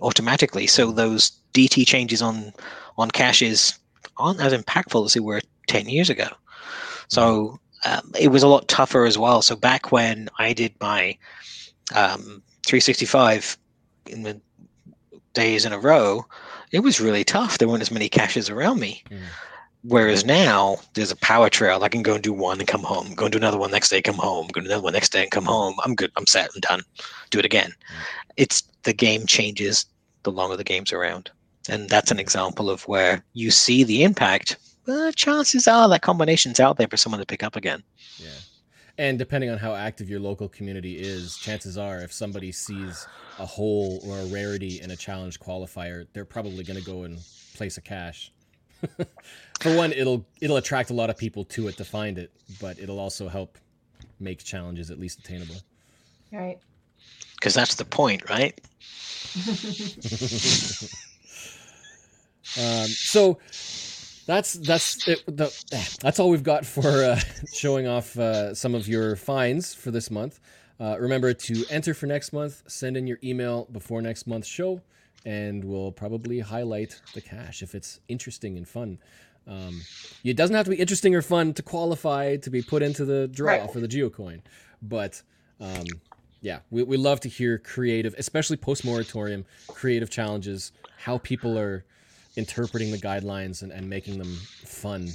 automatically. So, those DT changes on, on caches aren't as impactful as they were 10 years ago. So, um, it was a lot tougher as well. So, back when I did my um, 365 in the days in a row, it was really tough. There weren't as many caches around me. Mm. Whereas now there's a power trail. I can go and do one and come home. Go and do another one next day, come home. Go and do another one next day and come home. I'm good. I'm set. I'm done. Do it again. Mm. It's the game changes the longer the game's around. And that's an example of where you see the impact. But chances are that combination's out there for someone to pick up again. Yeah. And depending on how active your local community is, chances are if somebody sees a hole or a rarity in a challenge qualifier, they're probably going to go and place a cache. (laughs) For one, it'll it'll attract a lot of people to it to find it, but it'll also help make challenges at least attainable. Right. Because that's the point, right? (laughs) Um, so that's that's it, the, that's all we've got for uh, showing off uh, some of your finds for this month. Uh, remember to enter for next month. Send in your email before next month's show, and we'll probably highlight the cache if it's interesting and fun. Um, it doesn't have to be interesting or fun to qualify to be put into the draw Right. for the geocoin, but um, yeah, we, we love to hear creative, especially post moratorium creative challenges, how people are interpreting the guidelines and, and making them fun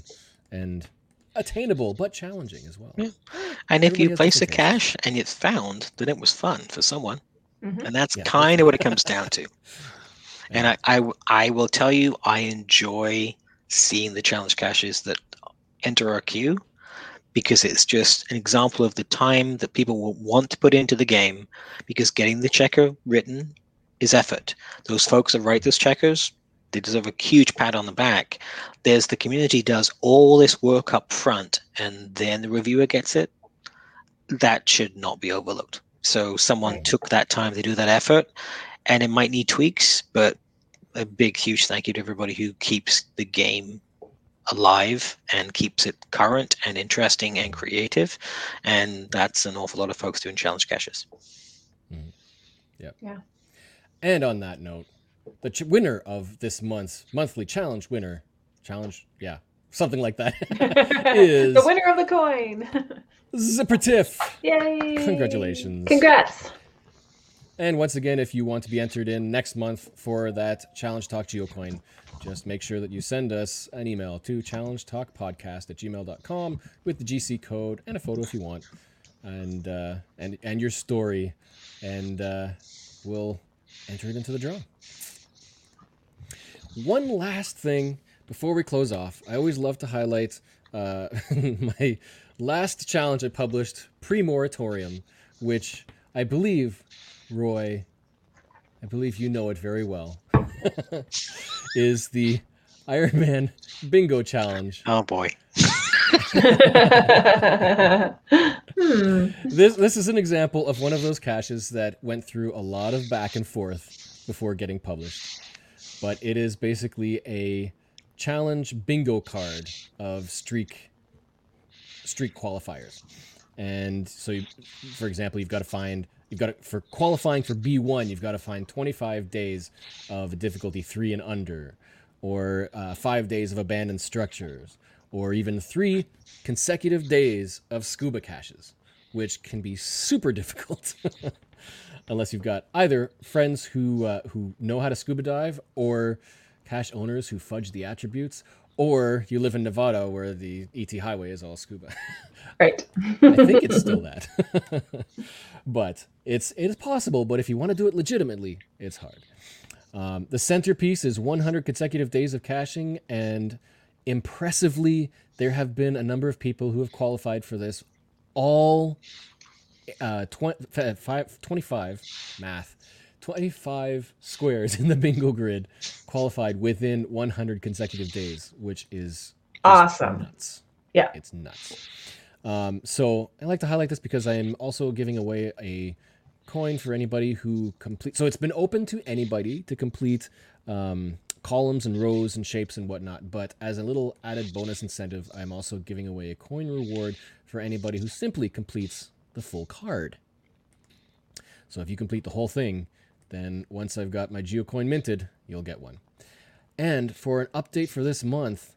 and attainable but challenging as well. Yeah. And if you place a different cache and it's found, then it was fun for someone. Mhm. And that's Yeah. kind of what it comes down to. (laughs) And I, I, I, w- I will tell you, I enjoy seeing the challenge caches that enter our queue because it's just an example of the time that people will want to put into the game because getting the checker written is effort. Those folks that write those checkers, they deserve a huge pat on the back. There's the community does all this work up front and then the reviewer gets it. That should not be overlooked. So someone Right. took that time to do that effort and it might need tweaks, but a big, huge thank you to everybody who keeps the game alive and keeps it current and interesting and creative. And that's an awful lot of folks doing challenge caches. Mm-hmm. Yeah. Yeah. And on that note, the ch- winner of this month's monthly challenge winner, challenge, yeah, something like that, (laughs) is the winner of the coin. (laughs) Zipper Tiff. Yay! Congratulations. Congrats. And once again, if you want to be entered in next month for that Challenge Talk Geocoin, just make sure that you send us an email to challengetalkpodcast at gmail.com with the GC code and a photo if you want, and uh, and and your story, and uh, we'll enter it into the draw. One last thing before we close off, I always love to highlight uh, (laughs) my last challenge I published pre-moratorium, which I believe, Roy, I believe you know it very well, (laughs) is the Iron Man Bingo Challenge. Oh boy. hmm. (laughs) This this is an example of one of those caches that went through a lot of back and forth before getting published. But it is basically a challenge bingo card of streak streak qualifiers. And so you, for example, you've got to find you've got to, for qualifying for B1, you've got to find 25 days of difficulty 3 and under or uh, 5 days of abandoned structures or even 3 consecutive days of scuba caches, which can be super (laughs) difficult. Unless you've got either friends who uh, who know how to scuba dive, or cache owners who fudge the attributes, or you live in Nevada where the ET highway is all scuba. Right. (laughs) I think it's still that. (laughs) but it's it is possible, but if you want to do it legitimately, it's hard. Um, the centerpiece is 100 consecutive days of caching, and impressively, there have been a number of people who have qualified for this. All uh, 20, five, 25 math, 25 squares (laughs) in the bingo grid qualified within 100 consecutive days, which is Awesome. nuts. Yeah. It's nuts. Um, so I like to highlight this because I am also giving away a coin for anybody who complete. So it's been open to anybody to complete um, columns and rows and shapes and whatnot. But as a little added bonus incentive, I'm also giving away a coin reward for anybody who simply completes the full card. So if you complete the whole thing, then once I've got my geocoin minted, you'll get one. And for an update for this month,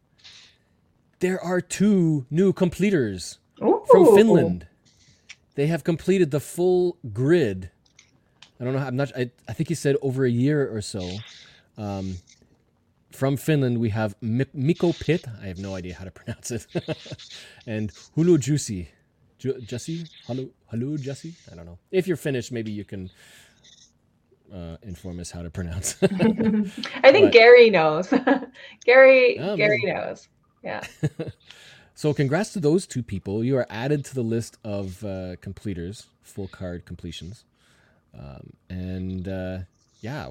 there are two new completers from Finland. They have completed the full grid. I don't know. I'm not. I, I think he said over a year or so. Um, from Finland, we have Mik- Mikko Pit. I have no idea how to pronounce it. (laughs) and Hulu Juicy. Ju- Jussi? Hello, hello, Jussi? I don't know. If you're Finnish, maybe you can uh, inform us how to pronounce. (laughs) I think But- Gary knows. (laughs) Gary Oh, Gary knows. Yeah. So, congrats to those two people. You are added to the list of uh, completers, full card completions. Um, and uh, yeah,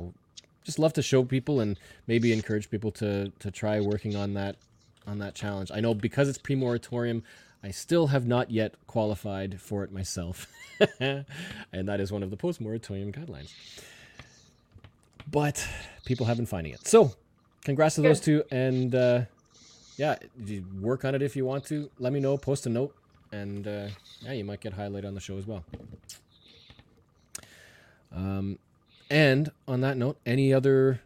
just love to show people and maybe encourage people to to try working on that on that challenge. I know because it's pre-moratorium, I still have not yet qualified for it myself, (laughs) and that is one of the post-moratorium guidelines. But people have been finding it. So, congrats to those two, and uh, yeah, work on it if you want to. Let me know. Post a note, and uh, yeah, you might get highlighted on the show as well. Um, and on that note, any other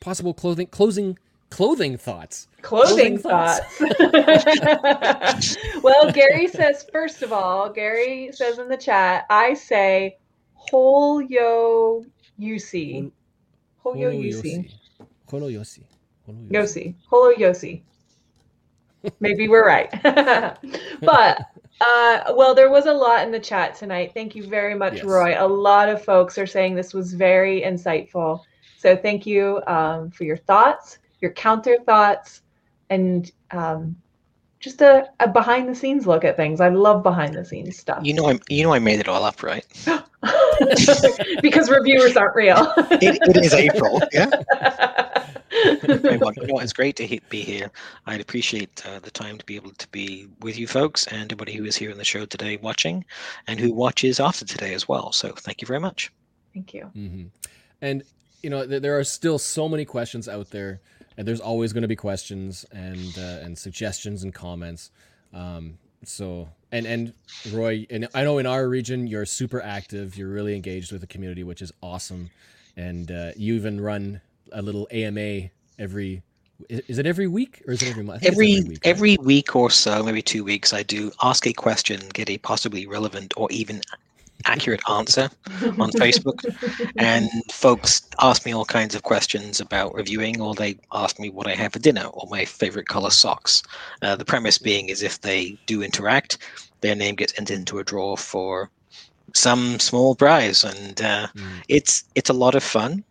possible clothing closing clothing thoughts? Clothing Clothing thoughts. thoughts. (laughs) well, Gary says, first of all, Gary says in the chat, I say Holyo Yusi. Holyo Yusi. Holo Yosi. Holo Yosi. Holo Yosi. Maybe we're right. (laughs) but uh, well, there was a lot in the chat tonight. Thank you very much, Yes. Roy. A lot of folks are saying this was very insightful. So thank you um, for your thoughts, your counter thoughts, and um, just a, a behind the scenes look at things. I love behind the scenes stuff You know, I you know I made it all up, right? (laughs) (laughs) because reviewers aren't real. It, it is April. Yeah. Hey, (laughs) well, you know, it's great to he- be here. I'd appreciate uh, the time to be able to be with you folks and everybody who is here in the show today watching and who watches after today as well. So thank you very much. Thank you. hmm and you know th- there are still so many questions out there, and there's always going to be questions and uh, and suggestions and comments. Um, so and and Roy, and I know in our region you're super active. You're really engaged with the community, which is awesome, and uh, you even run a little AMA every. Is it every week or is it every month? I think it's Every week, right? every week or so, maybe two weeks, I do ask a question, get a possibly relevant or even accurate answer on Facebook, (laughs) and folks ask me all kinds of questions about reviewing, or they ask me what I have for dinner or my favorite color socks. Uh, the premise being is if they do interact, their name gets entered into a draw for some small prize, and uh, Mm. it's it's a lot of fun.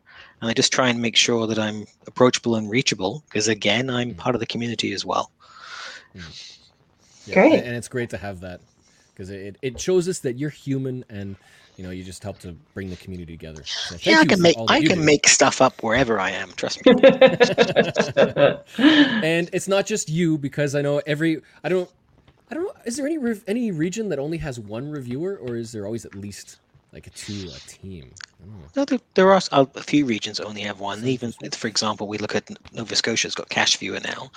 And I just try and make sure that I'm approachable and reachable, because again, I'm Mm. part of the community as well. Yeah, Great. and- and it's great to have that because it, it shows us that you're human and you know you just help to bring the community together. So thank yeah, I can make I can do. make stuff up wherever I am. Trust me. (laughs) and it's not just you because I know every I don't I don't know is there any rev- any region that only has one reviewer or is there always at least like a two a team? I don't know. No, there, there are a few regions that only have one. Even, for example, we look at Nova Scotia's got Cache Viewer now,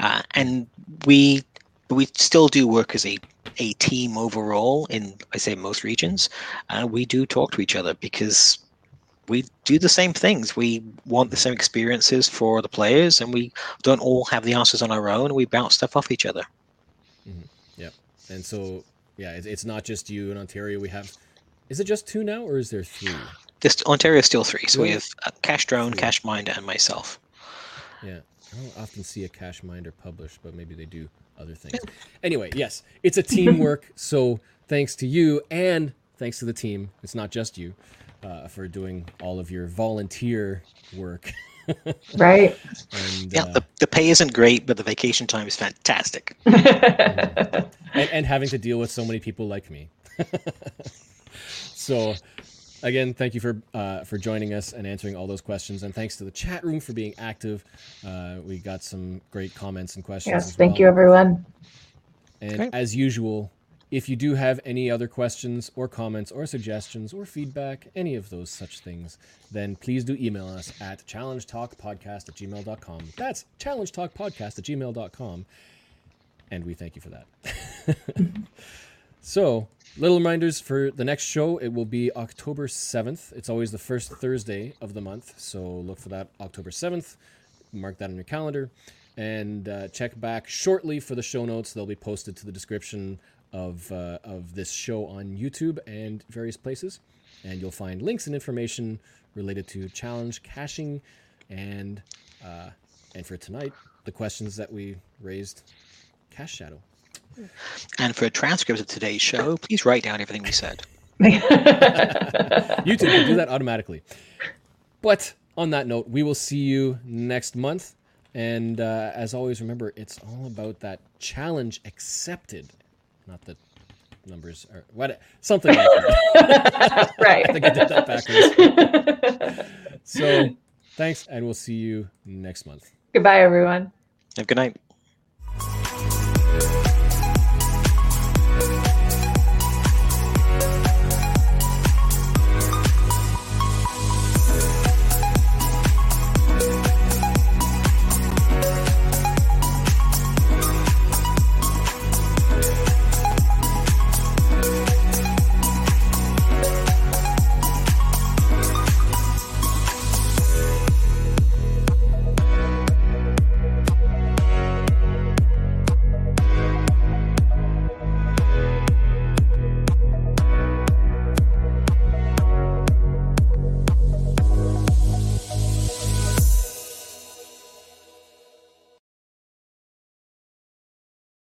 uh, and we we still do work as a a team overall. In I say most regions, uh, we do talk to each other because we do the same things. We want the same experiences for the players, and we don't all have the answers on our own. We bounce stuff off each other. Yeah. And so yeah, it's, it's not just you in Ontario. We have is it just two now or is there three? This Ontario is still three, so we have uh, Cache Drone, Three. Cache Minder, and myself. Yeah, I don't often see a Cache Minder published, but maybe they do other things. Anyway, yes, it's a teamwork. (laughs) so thanks to you and thanks to the team. It's not just you uh, for doing all of your volunteer work. (laughs) right. and, Yeah, uh, the, the pay isn't great, but the vacation time is fantastic. (laughs) and, and having to deal with so many people like me. So, again, thank you for uh, for joining us and answering all those questions, and thanks to the chat room for being active. Uh, we got some great comments and questions. yes. Thank well. you, everyone. And Great. as usual, if you do have any other questions or comments or suggestions or feedback, any of those such things, then please do email us at challengetalkpodcast at gmail.com. That's challengetalkpodcast at gmail.com. And we thank you for that. (laughs) so, little reminders for the next show. It will be October 7th. It's always the first Thursday of the month. So, look for that October 7th. Mark that on your calendar and uh, check back shortly for the show notes. They'll be posted to the description of uh, of this show on YouTube and various places, and you'll find links and information related to challenge caching, and uh, and for tonight, the questions that we raised, Cache Shadow. And for a transcript of today's show, please write down everything we said. YouTube will do that automatically. But on that note, we will see you next month. And uh, as always, remember, it's all about that challenge accepted, not that numbers are what something like that. (laughs) right. I think I did that backwards. So thanks, and we'll see you next month. Goodbye, everyone. Have a good night.